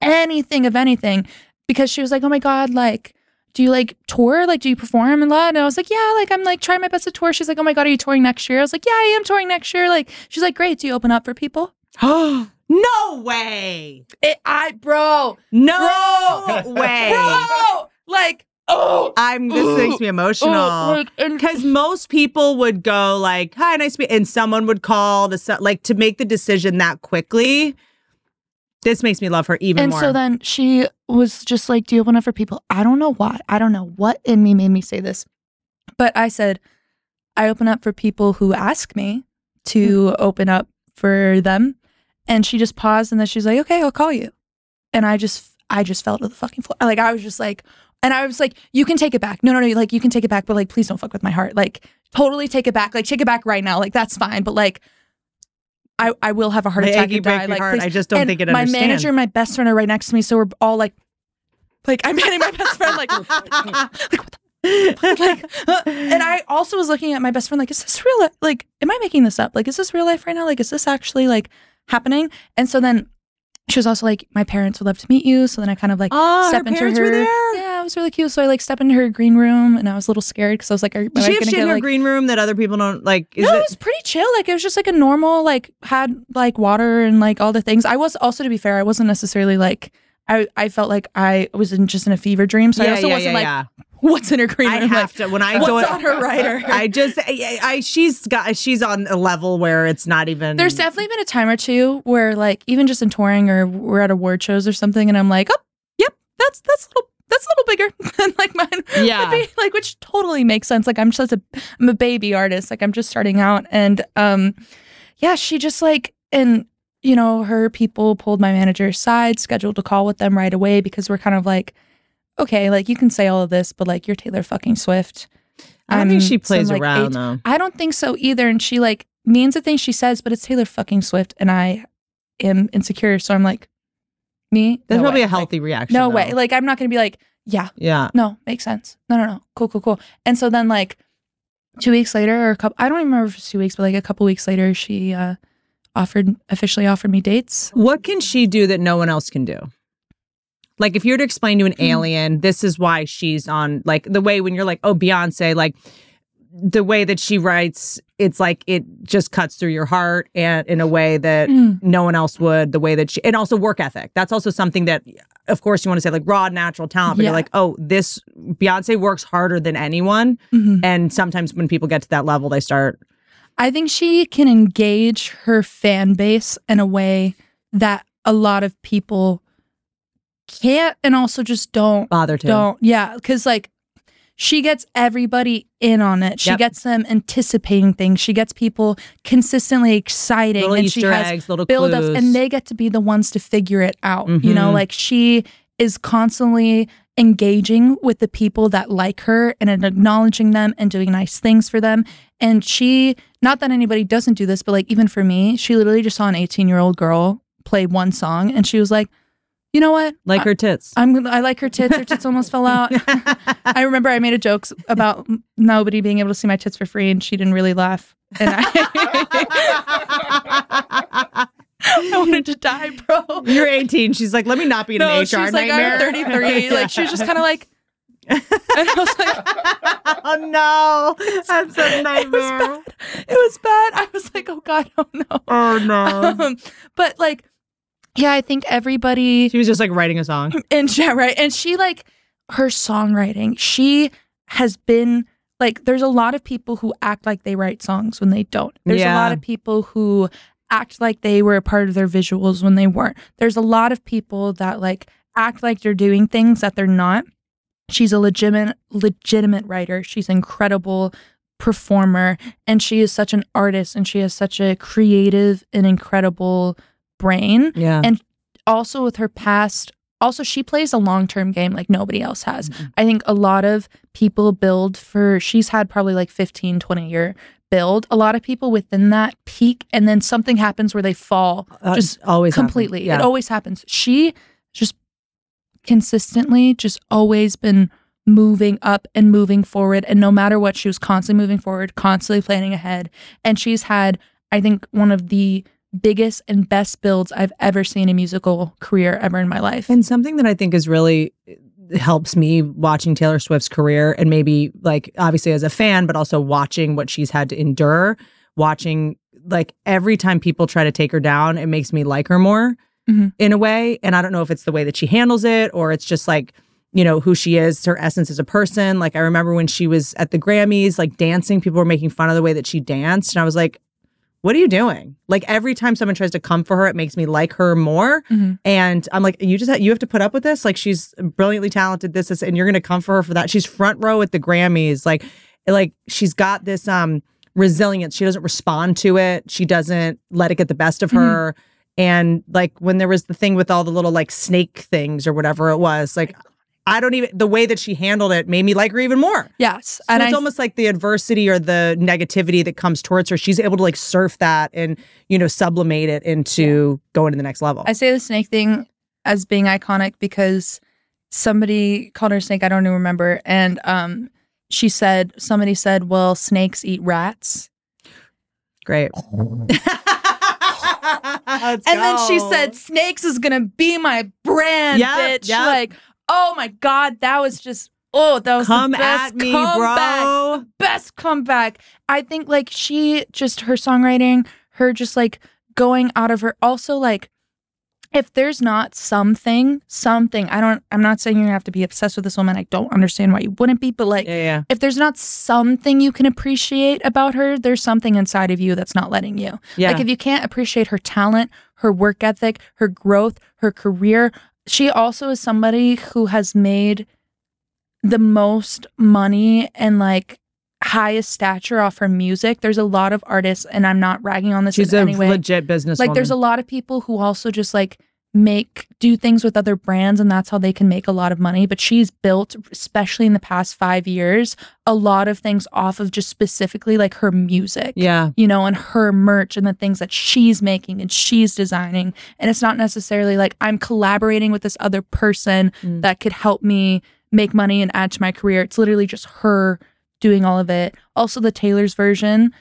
anything of anything because she was like oh my god like do you like tour like do you perform a lot and i was like yeah like i'm like trying my best to tour she's like oh my god are you touring next year i was like yeah i am touring next year like she's like great do you open up for people no way. it, i bro No Bro. way. bro like oh I'm. This makes me emotional. oh, because most people would go like, "Hi, nice to meet," and someone would call the, like to make the decision that quickly. This makes me love her even and more. And so then she was just like, Do you open up for people? I don't know why. I don't know what in me made me say this. But I said, I open up for people who ask me to hmm. open up for them. And she just paused and then she's like, Okay, I'll call you. And I just I just fell to the fucking floor. Like I was just like and I was like, you can take it back. No, no, no, like you can take it back, but like please don't fuck with my heart. Like totally take it back. Like take it back right now. Like that's fine. But like I, I will have a heart My attack and die. Like I just don't and think it my understand. manager and my best friend are right next to me, so we're all like, like I'm hitting my best friend, like, like what the, like, uh, and I also was looking at my best friend, like, is this real? li- Like, am I making this up? Like, is this real life right now? Like, is this actually like happening? And so then she was also like, my parents would love to meet you. So then I kind of like oh, step her into parents her. were there. Yeah, it was really cute. So I like step into her green room, and I was a little scared because I was like, are, am Does I she have shit get in her like? green room that other people don't like? Is no, it it? was pretty chill. Like it was just like a normal, like had like water and like all the things. I was also to be fair, I wasn't necessarily like I I felt like I was in just in a fever dream. So I also yeah, wasn't yeah, like yeah. what's in her green I room. have like, to when I what's join. on her writer? I just, I, I, she's got, she's on a level where it's not even. There's definitely been a time or two where like even just in touring or we're at award shows or something, and I'm like, oh, yep, that's that's a little that's a little bigger than like mine. Yeah. be, like which totally makes sense. Like I'm just a I'm a baby artist. Like I'm just starting out, and um, yeah, she just like and you know her people pulled my manager aside, scheduled a call with them right away because we're kind of like, okay, like you can say all of this, but like you're Taylor fucking Swift. I don't think she plays some, like, around eight- though. I don't think so either. And she like means the things she says, but it's Taylor fucking Swift, and I am insecure. So I'm like, me? That's No probably way. a healthy reaction. No though. way. Like I'm not gonna be like, yeah, yeah. no, makes sense. No, no, no. Cool, cool, cool. And so then like two weeks later, or a couple, I don't even remember if it was two weeks, but like a couple weeks later, she uh offered officially offered me dates. What can she do that no one else can do? Like if you were to explain to an Hmm. alien, this is why she's on like the way when you're like, oh, Beyonce, like the way that she writes, it's like it just cuts through your heart and in a way that Mm. no one else would, the way that she and also work ethic. That's also something that of course you want to say like raw natural talent, but Yeah. you're like, oh, this Beyonce works harder than anyone. Mhm. And sometimes when people get to that level, they start I think she can engage her fan base in a way that a lot of people can't and also just don't Bother to. don't yeah because like she gets everybody in on it she Yep. gets them anticipating things she gets people consistently exciting Little and Easter she has eggs, little build ups clues. and they get to be the ones to figure it out you know Mhm. like she is constantly engaging with the people that like her and acknowledging them and doing nice things for them and she not that anybody doesn't do this but like even for me she literally just saw an 18 year old girl play one song and she was like you know what like her tits. I'm I like her tits. Her tits almost fell out. I remember I made a joke about nobody being able to see my tits for free, and she didn't really laugh. And I, I wanted to die, bro. You're 18. She's like, let me not be in No, an HR she's like, nightmare. I'm 33. Like she was just kind of like, and I was like, oh no, that's a it was nightmare. bad. It was bad. I was like, oh god, oh no. Oh no. Um, but like, yeah, I think everybody She was just like writing a song. and yeah, right. And she like her songwriting. She has been like there's a lot of people who act like they write songs when they don't. There's a lot of people who act like they were a part of their visuals when they weren't. There's a lot of people that like act like they're doing things that they're not. She's a legitimate legitimate writer. She's an incredible performer and she is such an artist and she has such a creative and incredible brain Yeah. And- also with her past also she plays a long-term game like nobody else has Mm-hmm. i think a lot of people build for she's had probably like 15 20 year build a lot of people within that peak and then something happens where they fall Uh, just always completely Yeah. it always happens she just consistently just always been moving up and moving forward. And no matter what she was constantly moving forward constantly planning ahead. And she's had i think one of the biggest and best builds i've ever seen a musical career ever in my life. And something that I think is really uh, helps me watching Taylor Swift's career and maybe like obviously as a fan, but also watching what she's had to endure, watching like every time people try to take her down, it makes me like her more Mhm. in a way. And I don't know if it's the way that she handles it or it's just like, you know, who she is, her essence as a person. Like I remember when she was at the Grammys, like dancing, people were making fun of the way that she danced. And I was like, what are you doing? Like every time someone tries to come for her, it makes me like her more. Mhm. And I'm like, you just ha- you have to put up with this. Like she's brilliantly talented. This is, and you're gonna come for her for that. She's front row at the Grammys. Like, like she's got this um resilience. She doesn't respond to it. She doesn't let it get the best of her. And like when there was the thing with all the little like snake things or whatever it was, like I don't even the way that she handled it made me like her even more. yes So and it's I, almost like the adversity or the negativity that comes towards her. She's able to like surf that and you know sublimate it into going to the next level. I say the snake thing as being iconic because somebody called her snake. I don't even remember. And um, she said, somebody said, well, snakes eat rats. Great. and then she said, snakes is going to be my brand, Yep, bitch. yep. Like, oh my God, that was just, oh, that was "Come the best at me, comeback. bro." best comeback. I think like she just her songwriting, her just like going out of her also like if there's not something, something, I don't I'm not saying you have to be obsessed with this woman. I don't understand why you wouldn't be, but like Yeah, yeah. if there's not something you can appreciate about her, there's something inside of you that's not letting you. Yeah. Like if you can't appreciate her talent, her work ethic, her growth, her career, she also is somebody who has made the most money and like highest stature off her music. There's a lot of artists, and I'm not ragging on this She's in a any way. legit business. like there's a lot of people who also just like make do things with other brands and that's how they can make a lot of money but she's built especially in the past 5 years a lot of things off of just specifically like her music yeah. you know, and her merch and the things that she's making and she's designing. And it's not necessarily like I'm collaborating with this other person Mm. that could help me make money and add to my career. It's literally just her doing all of it. Also, the Taylor's version,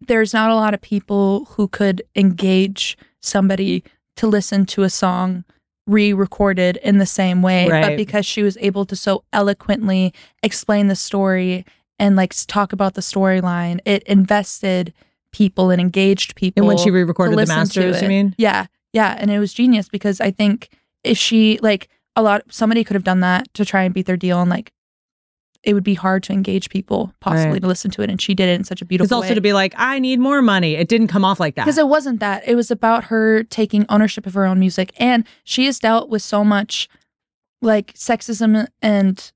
there's not a lot of people who could engage somebody to listen to a song re-recorded in the same way but because she was able to so eloquently explain the story and like talk about the storyline it invested people and engaged people And when she re-recorded the masters, you mean? yeah yeah and it was genius because i think if she like a lot somebody could have done that to try and beat their deal and like it would be hard to engage people possibly Right. to listen to it and she did it in such a beautiful way. It's also way to be like, I need more money. It didn't come off like that. because it wasn't that it was about her taking ownership of her own music and she has dealt with so much like sexism and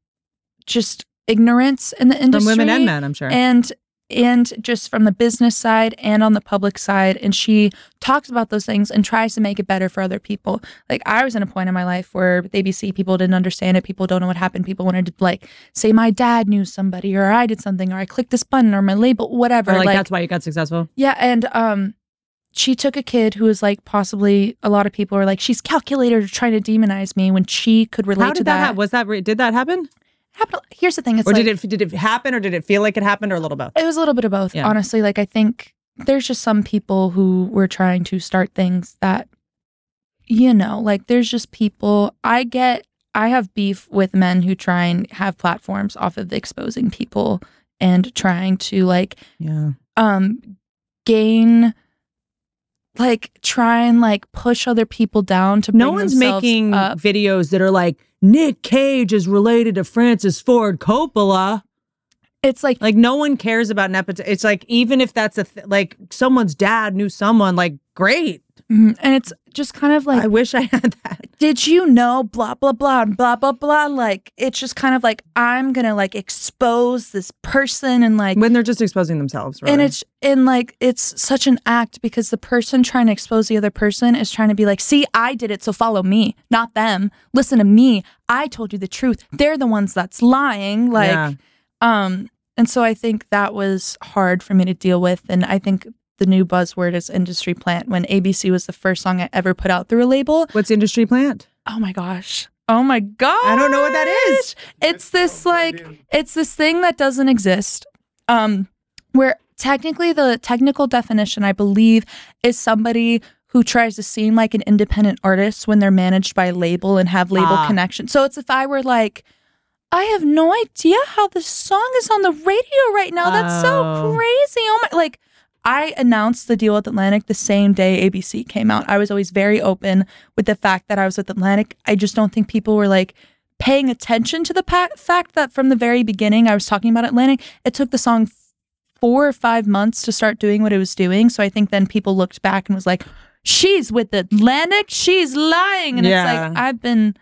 just ignorance in the industry From women and men, I'm sure. and and just from the business side and on the public side and she talks about those things and tries to make it better for other people like i was in a point in my life where with abc people didn't understand it people don't know what happened people wanted to like say my dad knew somebody or i did something or i clicked this button or my label whatever or like, that's why you got successful. yeah, and um she took a kid who was like possibly a lot of people are like she's calculated or trying to demonize me when she could relate How to did that, happen? Was that re- did that happen? Happen- Here's the thing, it's or like, did it did it happen or did it feel like it happened or a little both? it was a little bit of both, Yeah. honestly. Like I think there's just some people who were trying to start things that you know, like there's just people I get I have beef with men who try and have platforms off of exposing people and trying to like Yeah. um gain like try and like push other people down to No one's making up. videos that are like Nick Cage is related to Francis Ford Coppola. it's like Like no one cares about nepotism. It's like even if that's a th- like someone's dad knew someone, like great. Mhm, and it's just kind of like I wish I had that. did you know blah blah blah blah blah blah? Like it's just kind of like i'm gonna like expose this person and like When they're just exposing themselves, really. and it's and like it's such an act because the person trying to expose the other person is trying to be like see i did it so follow me not them. Listen to me. I told you the truth. They're the ones that's lying. Like Yeah. um and so i think that was hard for me to deal with. And i think the new buzzword is industry plant when abc was the first song i ever put out through a label What's industry plant? oh my gosh oh my god I don't know what that is. it's this like it's this thing that doesn't exist um where technically the technical definition i believe is somebody who tries to seem like an independent artist when they're managed by a label and have label Ah. connection so it's if i were like i have no idea how this song is on the radio right now that's so Oh. crazy oh my like I announced the deal with Atlantic the same day ABC came out. I was always very open with the fact that I was with Atlantic. I just don't think people were like paying attention to the pa- fact that from the very beginning I was talking about Atlantic. It took the song four or five months to start doing what it was doing. So I think then people looked back and was like, "She's with Atlantic. She's lying." And Yeah. it's like I've been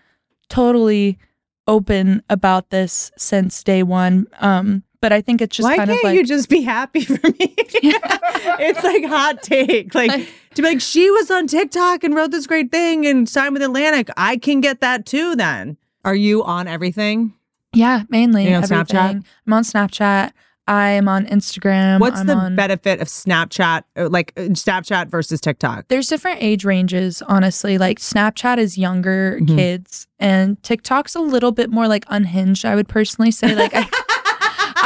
totally open about this since day one. Um, but I think it's just Why kind can't of like you just be happy for me? it's like hot take. Like, Like- to be like, she was on TikTok and wrote this great thing and signed with Atlantic. I can get that too then. Are you on everything? Yeah, mainly. You on. Snapchat? I'm on Snapchat. I am on Instagram. What's I'm the on- benefit of Snapchat, uh, like uh, Snapchat versus TikTok? There's different age ranges, honestly. Like Snapchat is younger Mhm. kids, and TikTok's a little bit more like unhinged. I would personally say, like, I,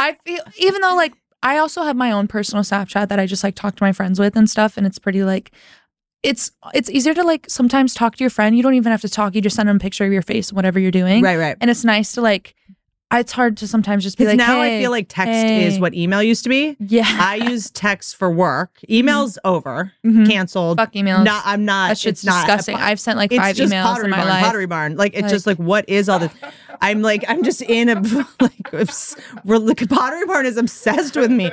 I feel even though like I also have my own personal Snapchat that I just like talk to my friends with and stuff, and it's pretty like. It's it's easier to like sometimes talk to your friend. You don't even have to talk. You just send them a picture of your face and whatever you're doing. Right, right. And it's nice to like. It's hard to sometimes just be Because like. now "Hey, I feel like text hey." is what email used to be. Yeah. I use text for work. Email's over, Mhm. canceled. Fuck emails. Not, I'm not. that shit's it's not. I've sent like five emails pottery in my barn, life. pottery barn. Like it's Like- just like what is all this? I'm like I'm just in a like like pottery barn is obsessed with me.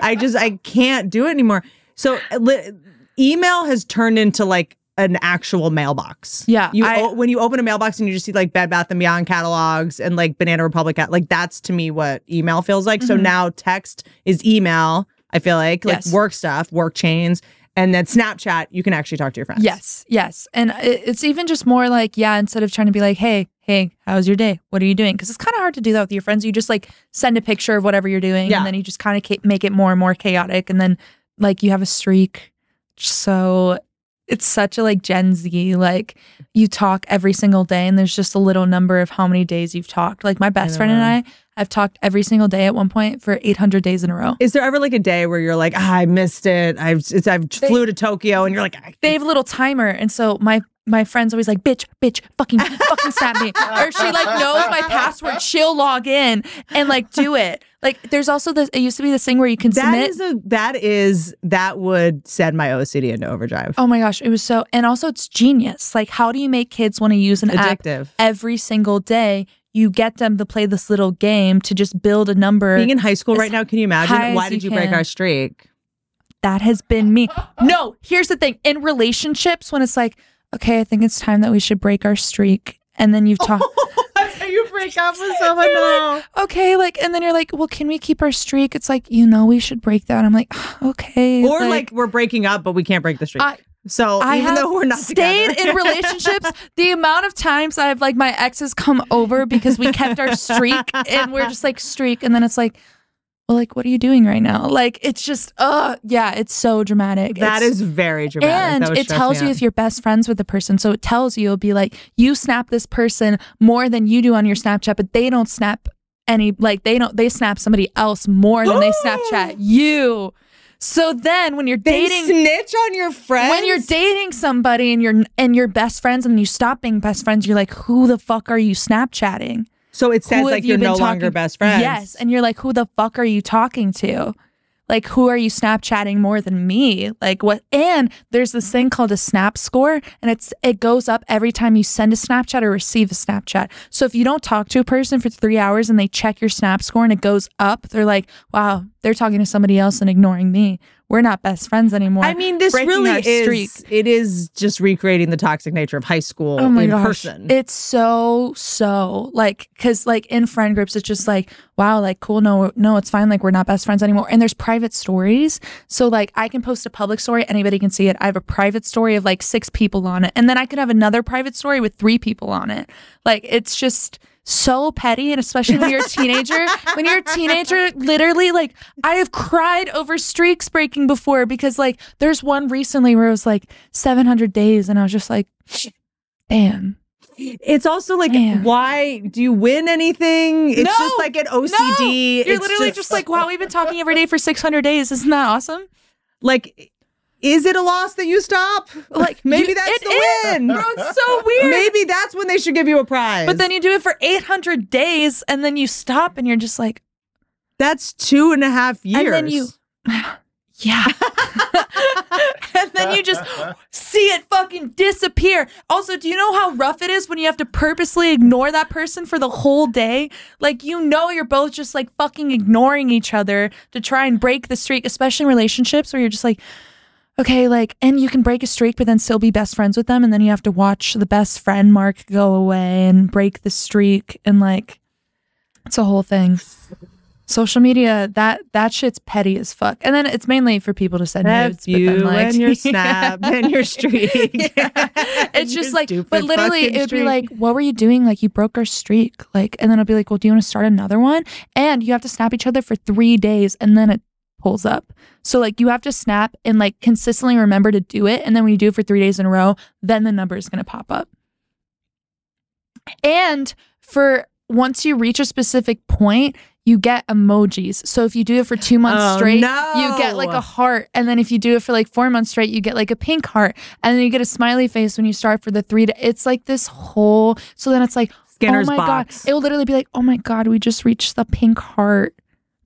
I just I can't do it anymore. So li- email has turned into like an actual mailbox. Yeah, you I- o- when you open a mailbox and you just see like Bed Bath and Beyond catalogs and like Banana Republic cat like that's to me what email feels like. So Mhm. now text is email. I feel like like Yes. work stuff, work chains, and then Snapchat you can actually talk to your friends. Yes, yes. And it- it's even just more like, yeah, instead of trying to be like, hey, hey, how's your day? What are you doing? Because it's kind of hard to do that with your friends. You just like send a picture of whatever you're doing Yeah. and then you just kind of ca- make it more and more chaotic. And then like you have a streak. So it's such a like Gen Z, like you talk every single day and there's just a little number of how many days you've talked. Like my best friend and. I have talked every single day at one point for 800 days in a row. Is there ever like a day where you're like, ah, I missed it. I've it's, I've flew to Tokyo, and you're like, I, they have a little timer and so my my friend's always like bitch bitch fucking fucking snap me or she like knows my password she'll log in and like do it like there's also this it used to be this thing where you can that submit is a that is that would send my OCD into overdrive. oh my gosh it was so and also it's genius like how do you make kids want to use an app Addictive. every single day you get them to play this little game to just build a number. Being in high school right now, can you imagine? Why did you you break our streak? that has been me. No, here's the thing. In relationships, when it's like, okay, I think it's time that we should break our streak. And then you've talked, That's how you break up with someone You're okay, like, and then you're like, well, can we keep our streak? It's like, you know, we should break that. I'm like, ah, okay. Or like, we're breaking up, but we can't break the streak. I- so I even though we're not stayed together. in relationships, the amount of times I've like my exes come over because we kept our streak and we're just like streak, and then it's like, well, like, what are you doing right now? Like, it's just, uh, yeah, it's so dramatic. that It's- is very dramatic. and it tells you out. if you're best friends with the person. So it tells you, it'll be like, you snap this person more than you do on your Snapchat, but they don't snap any, like, they don't, they snap somebody else more than they Snapchat you. So then when you're they dating, snitch on your friends. when you're dating somebody and you're and you're best friends and you stop being best friends, you're like, who the fuck are you Snapchatting? So it says like you you're been no longer talking- best friends. Yes, and you're like, who the fuck are you talking to? Like, who are you Snapchatting more than me? Like, what? And there's this thing called a Snap score, and it's it goes up every time you send a Snapchat or receive a Snapchat. So if you don't talk to a person for three hours and they check your Snap score and it goes up, they're like, wow, they're talking to somebody else and ignoring me. We're not best friends anymore. I mean, this really is. streak. It is just recreating the toxic nature of high school Oh my in gosh. person. It's so so like cuz like in friend groups it's just like wow like cool no no it's fine like we're not best friends anymore and there's private stories. So like I can post a public story anybody can see it. I have a private story of like 6 people on it and then I could have another private story with 3 people on it. Like it's just so petty and especially when you're a teenager when you're a teenager literally like i have cried over streaks breaking before because like there's one recently where it was like 700 days and i was just like damn It's also like, why do you win anything? It's No, just like an OCD. No, you're It's literally just, like, wow, we've been talking every day for 600 days. Isn't that awesome? like, is it a loss that you stop? Like, maybe you- that's the is, win. Bro, it's so weird. Maybe that's when they should give you a prize. But then you do it for 800 days and then you stop and you're just like, that's two and a half years. and then you, yeah. and then you just see it fucking disappear. Also, do you know how rough it is when you have to purposely ignore that person for the whole day? Like, you know, you're both just like fucking ignoring each other to try and break the streak, especially in relationships where you're just like, okay, like, and you can break a streak, but then still be best friends with them. And then you have to watch the best friend mark go away and break the streak. And like, it's a whole thing. Social media, that that shit's petty as fuck. And then it's mainly for people to send nudes. F but then, you like, and your snap and your streak. it's Your just like, but literally, it would be like, what were you doing? Like, you broke our streak. Like, and then it'll be like, well, do you want to start another one? And you have to snap each other for three days, and then it pulls up. So like, you have to snap and like consistently remember to do it, and then when you do it for three days in a row, then the number is going to pop up. And for once you reach a specific point, you get emojis. So if you do it for two months Oh, straight, no. you get like a heart. And then if you do it for like four months straight, you get like a pink heart. And then you get a smiley face when you start for the three. To, it's like this whole. So then it's like, Skinner's oh my box. god! It will literally be like, oh my god, we just reached the pink heart.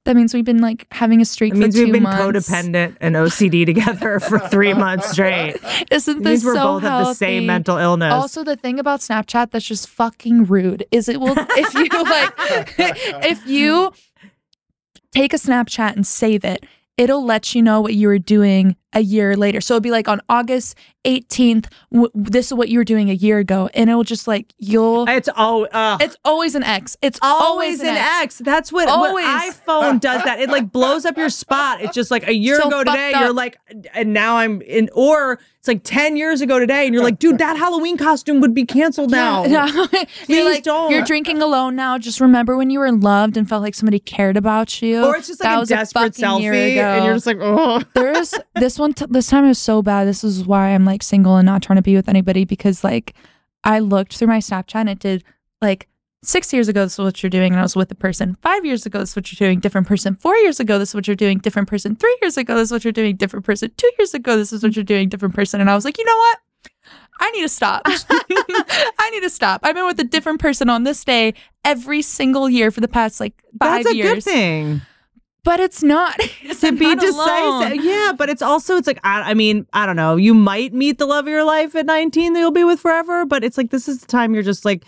That means we've been like having a streak It means 2 we've been months. codependent and OCD together for three months straight. Isn't this means we're so both have the same mental illness. Also, the thing about Snapchat that's just fucking rude is it will if you like if you take a Snapchat and save it, it'll let you know what you were doing a year later. So it'll be like on August 18th, w- this is what you were doing a year ago, and it will just like you'll. it's all uh, It's always an X. It's always an X. That's what, what Always. iPhone does. That it like blows up your spot. It's just like a year So ago today. up. You're like, and now I'm in. Or it's like ten years ago today, and you're like, dude, that Halloween costume would be canceled now. Yeah. Please you're like, don't. You're drinking alone now. Just remember when you were loved and felt like somebody cared about you. Or it's just That like a was desperate year selfie, and you're just like, oh. There's this one. T- this time it was so bad. This is why I'm like single and not trying to be with anybody because like I looked through my Snapchat and it did like six years ago. This is what you're doing, and I was with a person. Five years ago, this is what you're doing. Different person. Four years ago, this is what you're doing. Different person. Three years ago, this is what you're doing. Different person. Two years ago, this is what you're doing. Different person. And I was like, you know what? I need to stop. I need to stop. I've been with a different person on this day every single year for the past like five That's a years. good thing. But it's not. to be not decisive. alone. Yeah, but it's also it's like I, I mean I don't know. You might meet the love of your life at 19 that you'll be with forever, but it's like this is the time you're just like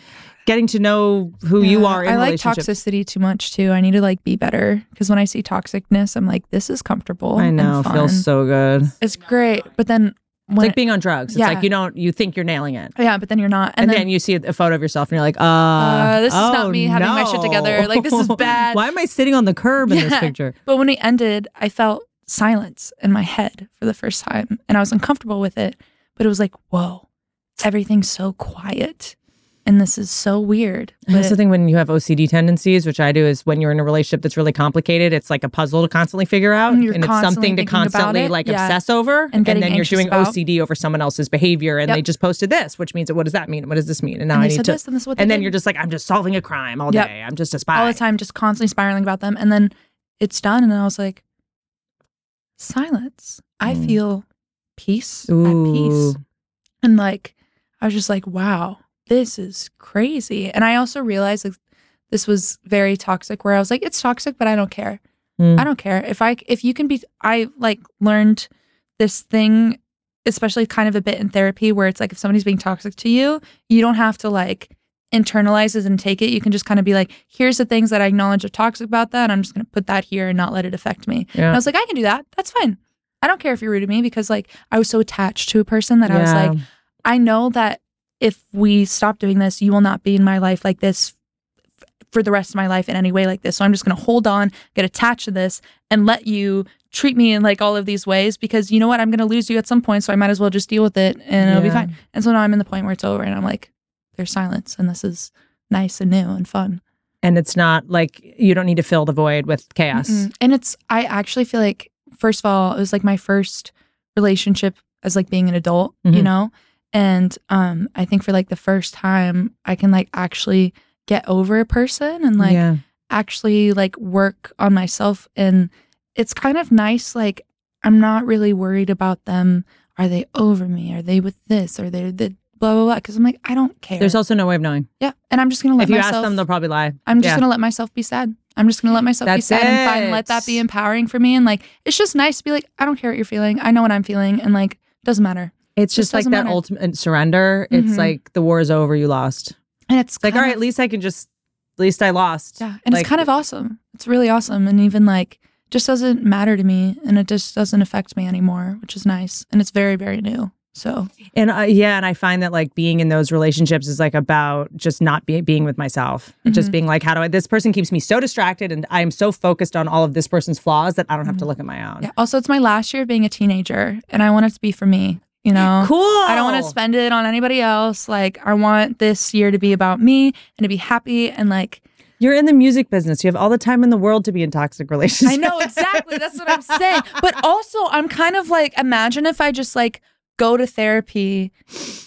getting to know who you are in I like toxicity too much too. I need to like be better because when I see toxicness, I'm like, this is comfortable. I know, feels so good. It's It's great, but then when like being on drugs. It's Yeah. like you don't you think you're nailing it. yeah, but then you're not, And, and, then, then, you see a photo of yourself and you're like, uh, Uh, this is not oh, me having my shit together. Like, this is bad. Why am I sitting on the curb in this picture? But when it ended, I felt silence in my head for the first time, and I was uncomfortable with it. But it was like, whoa, everything's so quiet, and this is so weird. That's the thing when you have OCD tendencies, which I do, is when you're in a relationship that's really complicated, it's like a puzzle to constantly figure out, And and it's something to constantly like Yeah. obsess over, And getting then you're doing about. OCD over someone else's behavior, and Yep. they just posted this, which means what does that mean? What does this mean? And now and I need to. this, and this and then did. you're just like, I'm just solving a crime all Yep. day. I'm just a spy all the time, just constantly spiraling about them. And then it's done, and I was like, silence. I Mm. feel peace Ooh. at peace. And like, I was just like, wow, this is crazy. And I also realized like this was very toxic where I was like, it's toxic, but I don't care. Mm. I don't care. If I if you can be I like learned this thing, especially kind of a bit in therapy where it's like if somebody's being toxic to you, you don't have to like internalize it and take it. You can just kind of be like, here's the things that I acknowledge are toxic about that. And I'm just gonna put that here and not let it affect me. And I was like, I can do that. That's fine. I don't care if you're rude to me because like I was so attached to a person that I was like, I know that if we stop doing this, you will not be in my life like this for the rest of my life in any way like this. So I'm just going to hold on, get attached to this, and let you treat me in like all of these ways because you know what? I'm going to lose you at some point. So I might as well just deal with it and it'll be fine. And so now I'm in the point where it's over and I'm like, there's silence and this is nice and new and fun. and it's not like you don't need to fill the void with chaos. Mm-mm. And it's, I actually feel like, first of all, it was like my first relationship as like being an adult, you Mhm. know? And um, I think for like the first time, I can like actually get over a person and like yeah. actually like work on myself. And it's kind of nice. Like, I'm not really worried about them. Are they over me? Are they with this? Are they the blah, blah, blah? Because I'm like, I don't care. There's also no way of knowing. yeah. And I'm just going to let If you myself. ask them, they'll probably lie. I'm just Yeah. gonna let myself be sad. I'm just gonna let myself be That's sad and fine let that be empowering for me. And like, it's just nice to be like, I don't care what you're feeling. I know what I'm feeling, and like, doesn't matter. It's Just just like that matter. ultimate surrender. It's Mhm. like the war is over, you lost. And it's It's like, all right, at least I can just, at least I lost. yeah, and Like, it's kind of awesome. It's really awesome, and even like, just doesn't matter to me, and it just doesn't affect me anymore, which is nice, and it's very very new. So And uh, yeah, and I find that like being in those relationships is like about just not be, being with myself. Just Mhm. being like, how do I, this person keeps me so distracted and I'm so focused on all of this person's flaws that I don't have to Mhm. look at my own. yeah. Also, it's my last year of being a teenager, and I want it to be for me. You know, Cool. I don't want to spend it on anybody else. Like, I want this year to be about me and to be happy and like. You're in the music business. You have all the time in the world to be in toxic relationships. I know exactly. That's what I'm saying. But also, I'm kind of like, imagine if I just like go to therapy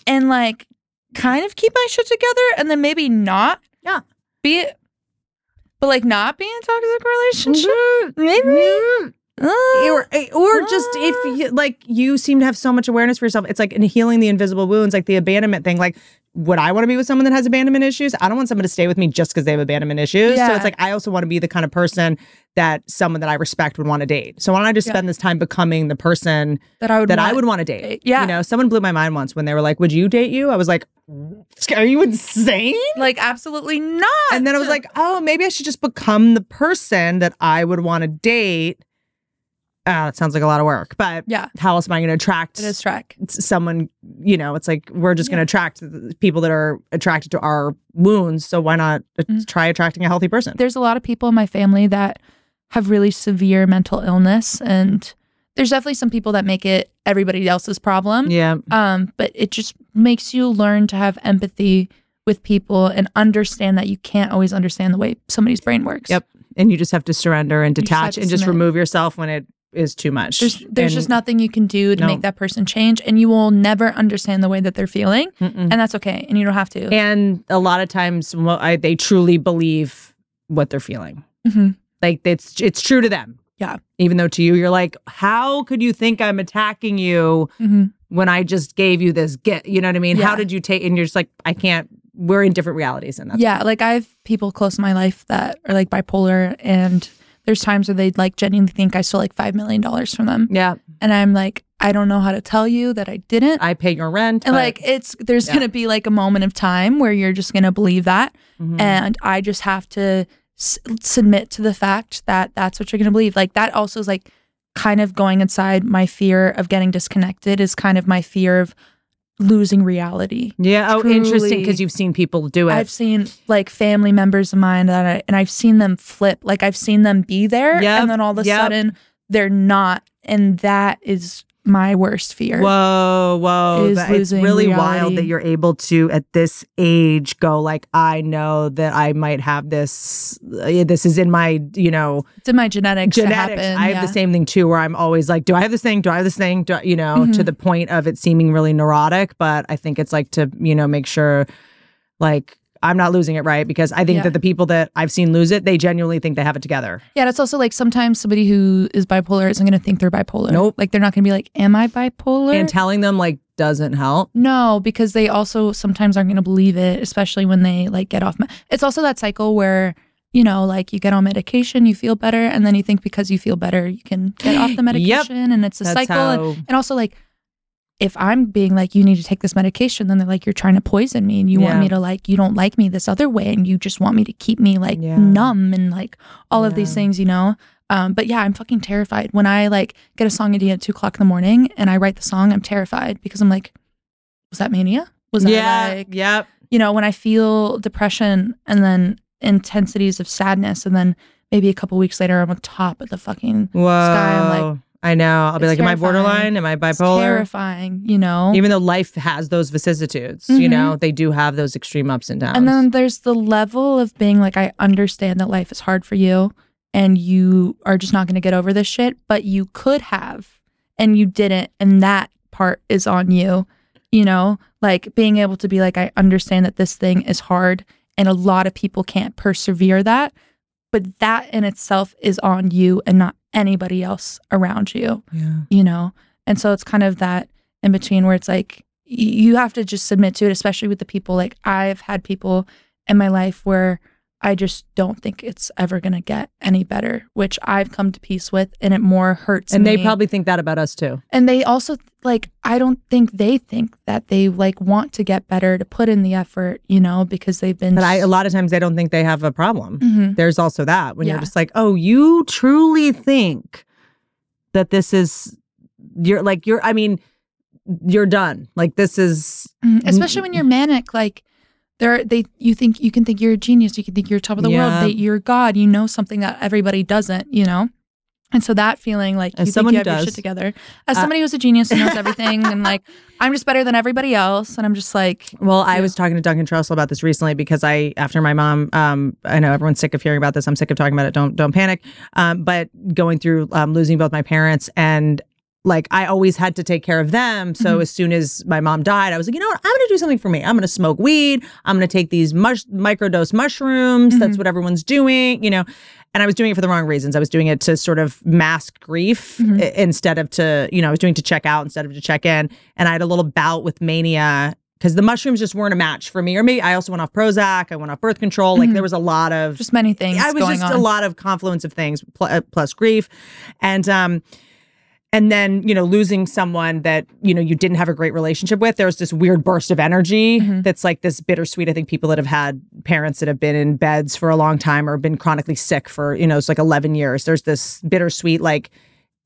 and like kind of keep my shit together and then maybe not. Yeah. Be it, but like not be in toxic relationship. Maybe. Mm-hmm. Uh, or or just if uh. you, like you seem to have so much awareness for yourself it's like in healing the invisible wounds like the abandonment thing like would i want to be with someone that has abandonment issues i don't want someone to stay with me just because they have abandonment issues so Yeah. it's like i also want to be the kind of person that someone that i respect would want to date so why don't i just Yeah. spend this time becoming the person that I would that i want- would want to date eh, Yeah. you know someone blew my mind once when they were like would you date you i was like are you insane like absolutely not. and then I was like, oh, maybe I should just become the person that I would want to date. Oh, it sounds like a lot of work, but yeah, how else am I going to attract it is track. someone? You know, it's like we're just going to attract people that are attracted to our wounds. So why not Mhm. try attracting a healthy person? There's a lot of people in my family that have really severe mental illness, and there's definitely some people that make it everybody else's problem. yeah, um but it just makes you learn to have empathy with people and understand that you can't always understand the way somebody's brain works Yep. and you just have to surrender and just detach to and just submit. remove yourself when it is too much. there's there's just nothing you can do to No. make that person change and you will never understand the way that they're feeling Mm-mm. and that's okay and you don't have to and a lot of times, well, I, they truly believe what they're feeling. Mhm. Like it's it's true to them. Yeah. Even though to you, you're like, how could you think I'm attacking you Mhm. when I just gave you this get? You know what I mean? How did you take? And you're just like, I can't. We're in different realities, and that's yeah like i have people close in my life that are like bipolar and there's times where they'd like genuinely think I stole like five million dollars from them, Yeah. and I'm like, I don't know how to tell you that I didn't. I pay your rent. and like it's there's Yeah. gonna be like a moment of time where you're just gonna believe that, Mhm. and I just have to s- submit to the fact that that's what you're gonna believe. Like that also is like kind of going inside my fear of getting disconnected is kind of my fear of losing reality. yeah. Oh, interesting. Because you've seen people do it. I've seen like family members of mine that I, and I've seen them flip. Like I've seen them be there Yep, and then all of a yep. sudden they're not. And that is my worst fear. Whoa, whoa. That- It's really wild that you're able to, at this age, go like, I know that I might have this. uh, This is in my, you know, It's in my genetics. to genetics. happen, I have yeah. the same thing too, where I'm always like, do I have this thing? Do I have this thing? Do I, you know, to Mhm. the point of it seeming really neurotic. But I think it's like to, you know, make sure like I'm not losing it right because I think Yeah. that the people that I've seen lose it, they genuinely think they have it together. Yeah, it's also like sometimes somebody who is bipolar isn't going to think they're bipolar. Nope. Like they're not going to be like, "Am I bipolar?" And telling them like doesn't help. no, because they also sometimes aren't going to believe it, especially when they like get off. Me- it's also that cycle where you know, like you get on medication, you feel better, and then you think because you feel better, you can get off the Yep. medication, and it's a That's cycle. how. And, and also like. If I'm being like, you need to take this medication, then they're like, you're trying to poison me and you want me to like, you don't like me this other way and you just want me to keep me like Yeah. numb and like all of these things, you know? Um, but yeah, I'm fucking terrified. When I like get a song idea at two o'clock in the morning and I write the song, I'm terrified because I'm like, was that mania? Was yeah. Like, yep. you know, when I feel depression and then intensities of sadness and then maybe a couple weeks later I'm on top of the fucking Whoa. I'm like, I know. I'll be it's like, am I borderline? Am I it's bipolar? terrifying, you know? Even though life has those vicissitudes, you Mhm. know, they do have those extreme ups and downs. And then there's the level of being like, I understand that life is hard for you and you are just not going to get over this shit, but you could have and you didn't. And that part is on you, you know, like being able to be like, I understand that this thing is hard and a lot of people can't persevere that. But that in itself is on you and not anybody else around you yeah. you know? And so it's kind of that in between where it's like you have to just submit to it, especially with the people. Like I've had people in my life where I just don't think it's ever going to get any better, which I've come to peace with, and it more hurts. And they probably think that about us too. and they also like I don't think they think that they like want to get better to put in the effort, you know, because they've been. But I, a lot of times they don't think they have a problem. Mhm. There's also that when you're just like, oh, you truly think that this is, you're like, you're, I mean, you're done. Like, this is, Mhm. especially when you're manic like there they you think you can think you're a genius you can think you're top of the Yeah. world that you're god you know something that everybody doesn't you know and so that feeling like As you someone think you who have your shit together as Uh, somebody who's a genius and knows everything and like i'm just better than everybody else and i'm just like well, I was talking to Duncan Trussell about this recently because I, after my mom, um, I know everyone's sick of hearing about this. I'm sick of talking about it. Don't, don't panic. Um, but going through, um, losing both my parents and like I always had to take care of them. So Mhm. as soon as my mom died, I was like, you know what? I'm going to do something for me. I'm going to smoke weed. I'm going to take these mush- microdose mushrooms. That's Mhm. what everyone's doing, you know. And I was doing it for the wrong reasons. I was doing it to sort of mask grief Mhm. i- instead of to, you know, I was doing it to check out instead of to check in. And I had a little bout with mania because the mushrooms just weren't a match for me. Or maybe I also went off Prozac. I went off birth control. Like there was a lot of just many things I was just on a lot of confluence of things pl- uh, plus grief, and um, and then you know losing someone that you know you didn't have a great relationship with. There's this weird burst of energy Mhm. that's like this bittersweet. I think people that have had parents that have been in beds for a long time or been chronically sick for you know it's like 11 years. There's this bittersweet like.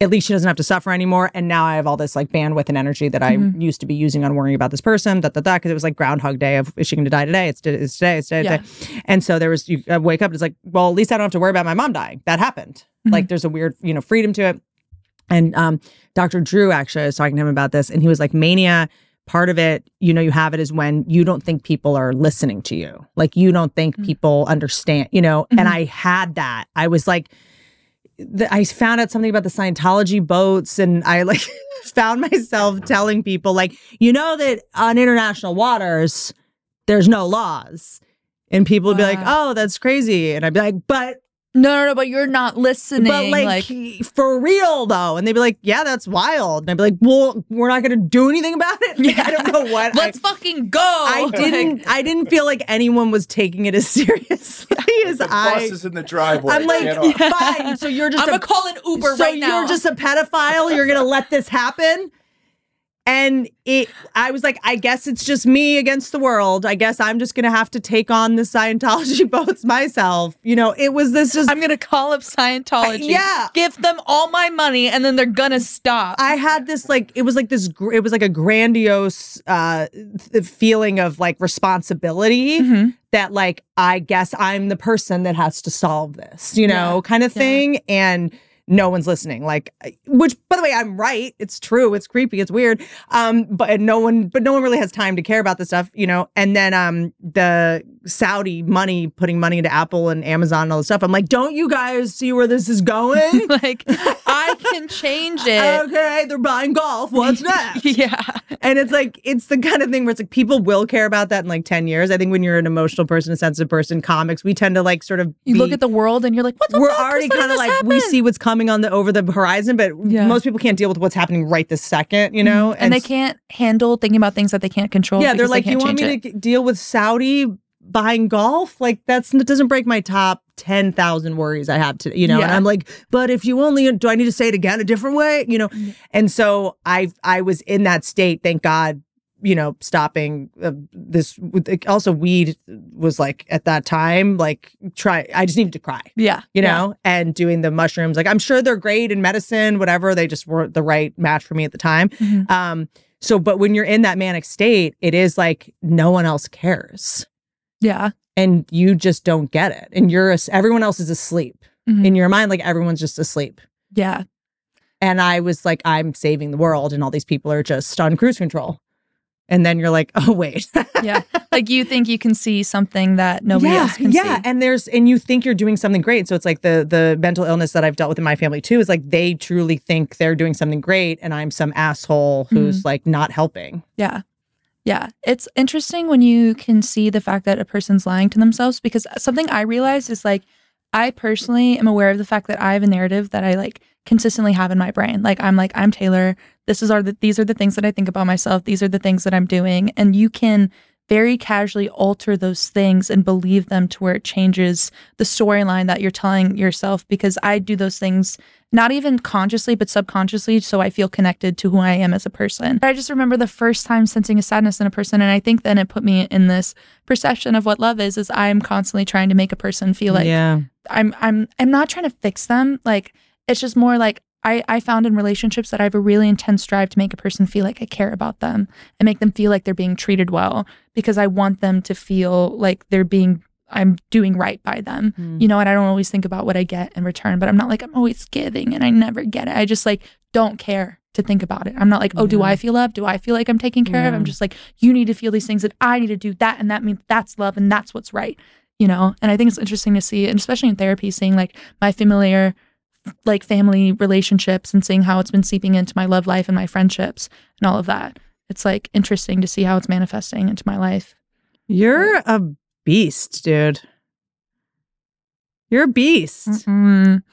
At least she doesn't have to suffer anymore. And now I have all this like bandwidth and energy that I Mhm. used to be using on worrying about this person, da da da, because it was like Groundhog Day of is she going to die today? It's, it's today, it's today, Yeah. it's today. And so there was, you uh, wake up, it's like, well, at least I don't have to worry about my mom dying. That happened. Mhm. Like there's a weird, you know, freedom to it. And um, Dr. Drew actually, I was talking to him about this, and he was like, mania, part of it, you know, you have it is when you don't think people are listening to you. Like you don't think Mhm. people understand, you know, and Mhm. I had that. I was like, the, I found out something about the Scientology boats, and I like found myself telling people, like, you know, that on international waters, there's no laws. And people would be like, oh, that's crazy. And I'd be like, but No, no, no, but you're not listening. But like, for real though, and they'd be like, "Yeah, that's wild." And I'd be like, "Well, we're not gonna do anything about it." Like, I don't know what. let's I, fucking go. I didn't. I didn't feel like anyone was taking it as seriously as The bus I. is in the driveway. I'm like, Get off. fine. So you're just I'm a gonna call an Uber so right now. you're just a pedophile. You're gonna let this happen. And it, I was like, I guess it's just me against the world. I guess I'm just gonna have to take on the Scientology boats myself. You know, it was this just. I'm gonna call up Scientology. yeah. Give them all my money and then they're gonna stop. I had this like it was like this it was like a grandiose uh feeling of like responsibility Mhm. that like I guess I'm the person that has to solve this, you know, Yeah. kind of Yeah. thing and no one's listening. Like which by the way I'm right. It's true. It's creepy. It's weird. Um but no one but no one really has time to care about this stuff you know? And then um the Saudi money putting money into Apple and Amazon and all this stuff. I'm like don't you guys see where this is going? Like I can change it. okay they're buying golf. What's next? Yeah. and it's like it's the kind of thing where it's like people will care about that in like 10 years. I think when you're an emotional person a sensitive person comics we tend to like sort of You be- look at the world and you're like, what the we're already kind of like we see what's coming on the over the horizon but Yeah. most people can't deal with what's happening right this second you know? Mm-hmm. And, they can't handle thinking about things that they can't control. yeah they're because they like you want me change to deal with saudi buying golf like that's that doesn't break my top 10,000 worries I have to, you know, and I'm like, but if you only, do I need to say it again a different way? You know, and so I, I was in that state, thank God, you know, stopping uh, this. with- Also, weed was like at that time, like try. I just needed to cry, Yeah. you yeah. know, and doing the mushrooms. Like I'm sure they're great in medicine, whatever. They just weren't the right match for me at the time. Mhm. Um. So, but when you're in that manic state, it is like no one else cares, Yeah. and you just don't get it, and you're as- everyone else is asleep Mhm. in your mind. Like everyone's just asleep. Yeah. And I was like, I'm saving the world, and all these people are just on cruise control. And then you're like, oh wait, Yeah. like you think you can see something that nobody yeah, else can see. yeah. And there's and you think you're doing something great. So it's like the the mental illness that I've dealt with in my family too is like they truly think they're doing something great, and I'm some asshole who's Mm-hmm. like not helping. Yeah. Yeah. It's interesting when you can see the fact that a person's lying to themselves because something I realized is like, I personally am aware of the fact that I have a narrative that I like consistently have in my brain. Like, I'm like, I'm Taylor. This is are the, these are the things that I think about myself. These are the things that I'm doing. And you can very casually alter those things and believe them to where it changes the storyline that you're telling yourself because I do those things not even consciously but subconsciously so I feel connected to who I am as a person. I just remember the first time sensing a sadness in a person and I think then it put me in this perception of what love is is I'm constantly trying to make a person feel like yeah, I'm I'm I'm not trying to fix them. Like it's just more like I, I found in relationships that I have a really intense drive to make a person feel like I care about them and make them feel like they're being treated well because I want them to feel like they're being I'm doing right by them. Hmm. You know, and I don't always think about what I get in return, but I'm not like I'm always giving and I never get it. I just like don't care to think about it. I'm not like, oh, do I feel loved? Do I feel like I'm taken care of? I'm just like, you need to feel these things and I need to do that. And that means that's love and that's what's right. You know, and I think it's interesting to see, and especially in therapy, seeing like my familiar like family relationships and seeing how it's been seeping into my love life and my friendships and all of that. It's like interesting to see how it's manifesting into my life. you're a beast, dude. You're a beast. Mm-mm.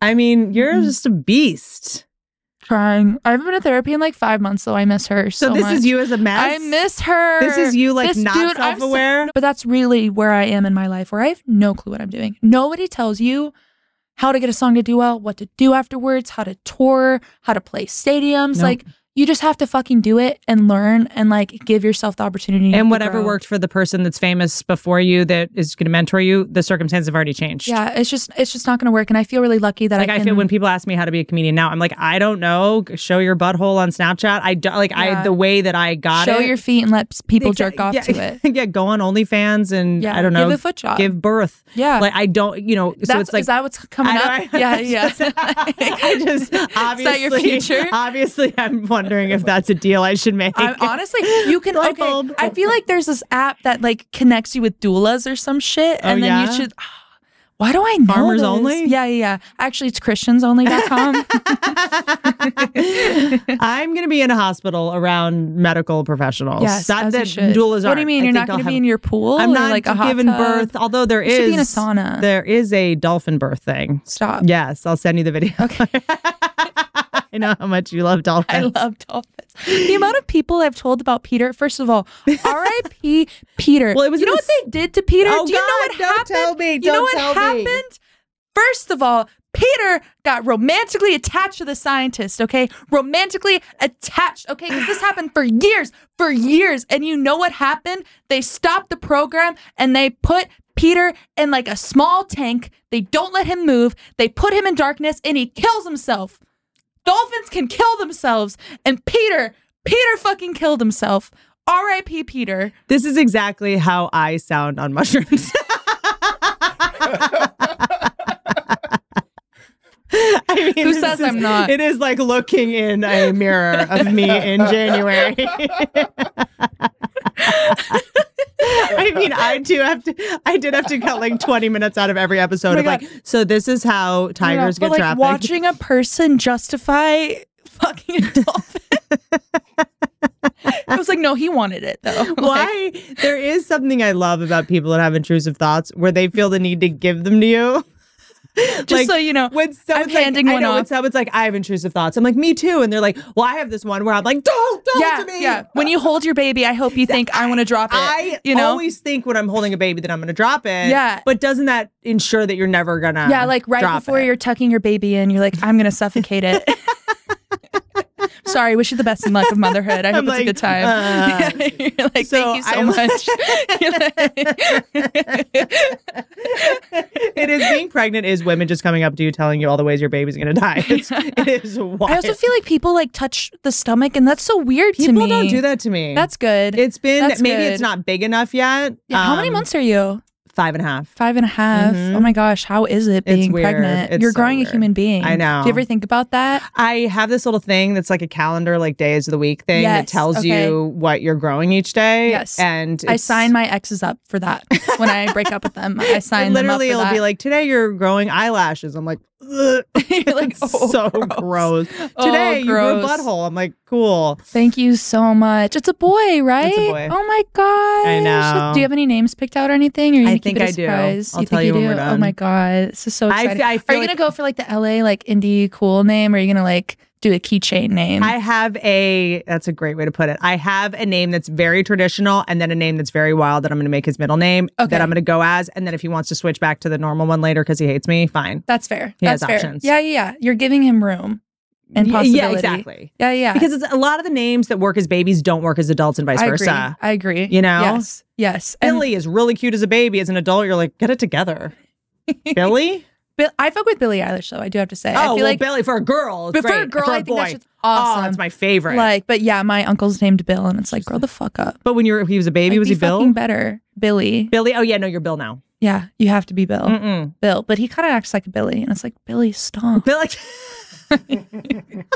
I mean, you're Mm-mm. just a beast. Trying. I haven't been to therapy in like five months, so I miss her so, So, this much. is you as a mess. I miss her. This is you like This not dude, I'm so- self-aware. But that's really where I am in my life, where I have no clue what I'm doing. Nobody tells you how to get a song to do well, what to do afterwards, how to tour, how to play stadiums. Nope. Like you just have to fucking do it and learn and like give yourself the opportunity. and whatever grow. worked for the person that's famous before you that is going to mentor you, the circumstances have already changed. Yeah, it's just it's just not going to work, and I feel really lucky that Like I I, feel when people ask me how to be a comedian now, I'm like, I don't know. Show your butthole on Snapchat. I don't like I the way that I got it. show it. your feet and let people jerk off yeah, to it. yeah, go on OnlyFans and Yeah, I don't know, give a foot job. give birth. yeah, Like I don't, you know. so That's, it's like is that what's coming I up? I- yeah, yeah. I just obviously, Is that your future? Obviously, I'm wondering if that's a deal I should make. I, honestly, you can. Okay. I feel like there's this app that like connects you with doulas or some shit, Oh, and then yeah? you should. Why do I know Farmers this? Only? Yeah, yeah, yeah. Actually, it's christiansonly.com. I'm going to be in a hospital around medical professionals. yes, not that doulas What do you mean? I You're not going to be in your pool? I'm not like a giving tub? birth, although there You is be in a sauna. there is a dolphin birth thing. Stop. Yes, I'll send you the video. Okay. I know how much you love dolphins. I love dolphins. The amount of people I've told about Peter. First of all, R.I.P. Peter. Well, it was you know what they did to Peter? Oh, Do you know God, what don't happened? tell me, You don't know what tell me. happened? First of all, Peter got romantically attached to the scientist, okay? Romantically attached, okay? Because this happened for years, for years. And you know what happened? They stopped the program and they put Peter in like a small tank. They don't let him move. They put him in darkness and he kills himself. Dolphins can kill themselves. And Peter, Peter fucking killed himself. R.I.P. Peter. This is exactly how I sound on mushrooms. I mean, Who says is- I'm not? It is like looking in a mirror of me in January. I mean, I do have to. I did have to cut like 20 minutes out of every episode Oh of like. So this is how tigers but get like trafficked. watching a person justify fucking a dolphin. I was like, no, he wanted it though. Like, Why? there is something I love about people that have intrusive thoughts where they feel the need to give them to you. just so you know, when someone's I'm like, handing I one know, when off. someone's like, I have intrusive thoughts. I'm like, me too. And they're like, well, I have this one where I'm like, don't, don't yeah, to me. yeah. When you hold your baby, I hope you think I want to drop it. I you know, always think when I'm holding a baby that I'm going to drop it. Yeah. But doesn't that ensure that you're never going to yeah, like right before it? you're tucking your baby in, you're like, I'm gonna suffocate it. Sorry, wish you the best in luck of motherhood. I hope I'm it's a good time. uh, like, so thank you so I- much. It is being pregnant is women just coming up to you telling you all the ways your baby's going to die. It's, it is wild. I also feel like people like touch the stomach, and that's so weird to me. people don't do that to me. That's good. It's been That's maybe good. it's not big enough yet. Yeah, how many Um, months are you? Five and a half. Five and a half. Mhm. Oh my gosh, how is it being pregnant? It's You're so growing weird. a human being. I know. Do you ever think about that? I have this little thing that's like a calendar, like days of the week thing that tells okay. you what you're growing each day. Yes. and I sign my exes up for that when I break up with them. I sign literally them it'll up for be like today you're growing eyelashes. I'm like, like, It's "Oh, so gross. Oh, Today you grew a butthole. I'm like, cool. Thank you so much. It's a boy, right? boy. Oh my god. I know. Do you have any names picked out or anything? Or you I think a I do. surprise? I'll you tell think you when do? Oh my god, this is so exciting. I are you like- gonna go for like the LA like indie cool name, or are you gonna like do a keychain name? I have a that's a great way to put it. I have a name that's very traditional and then a name that's very wild that I'm going to make his middle name Okay. that I'm going to go as and then if he wants to switch back to the normal one later cuz he hates me, fine. That's fair. He That's has fair. options. Yeah, yeah, yeah. You're giving him room and possibility. Yeah, exactly. Yeah, yeah. Because it's, a lot of the names that work as babies don't work as adults and vice I versa. agree. I agree. You know? Yes. Yes. And Billy is really cute as a baby. As an adult, you're like, get it together. Billy? Bill, I fuck with Billie Eilish though. I do have to say. oh, I feel well, like Billy for a girl. but for a girl, for a I think boy. that shit's awesome. Oh, it's my favorite. Like, but yeah, my uncle's named Bill, and it's like, grow the fuck up. but when you're he was a baby, was be he Bill? fucking better, Billy. Billy? Oh yeah, no, you're Bill now. Yeah, you have to be Bill. Mm-mm. Bill, but he kind of acts like a Billy, and it's like Billy, stop. Bill like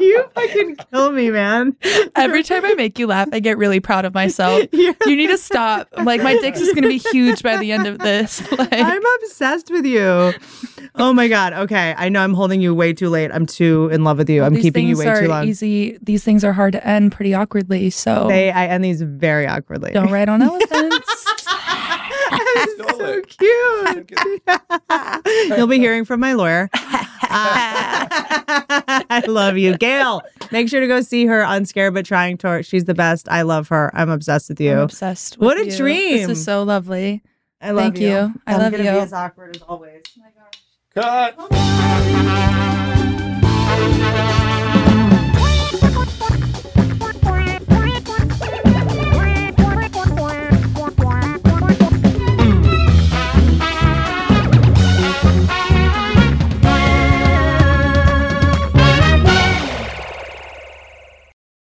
You fucking kill me, man. Every time I make you laugh, I get really proud of myself. You're- You need to stop. Like my dick's is gonna be huge by the end of this. Like, I'm obsessed with you. Oh my god. Okay, I know I'm holding you way too late. I'm too in love with you. I'm these keeping you way are too long. easy. These things are hard to end pretty awkwardly. So They I end these very awkwardly. don't ride on elephants. So Stole cute. You'll be hearing from my lawyer. Uh, I love you, Gayle. Make sure to go see her on Scared but Trying tour. She's the best. I love her. I'm obsessed with you. I'm obsessed. With What a you. dream. This is so lovely. I love Thank you. I I'm love gonna you. Be as awkward as always. Oh my gosh. Cut.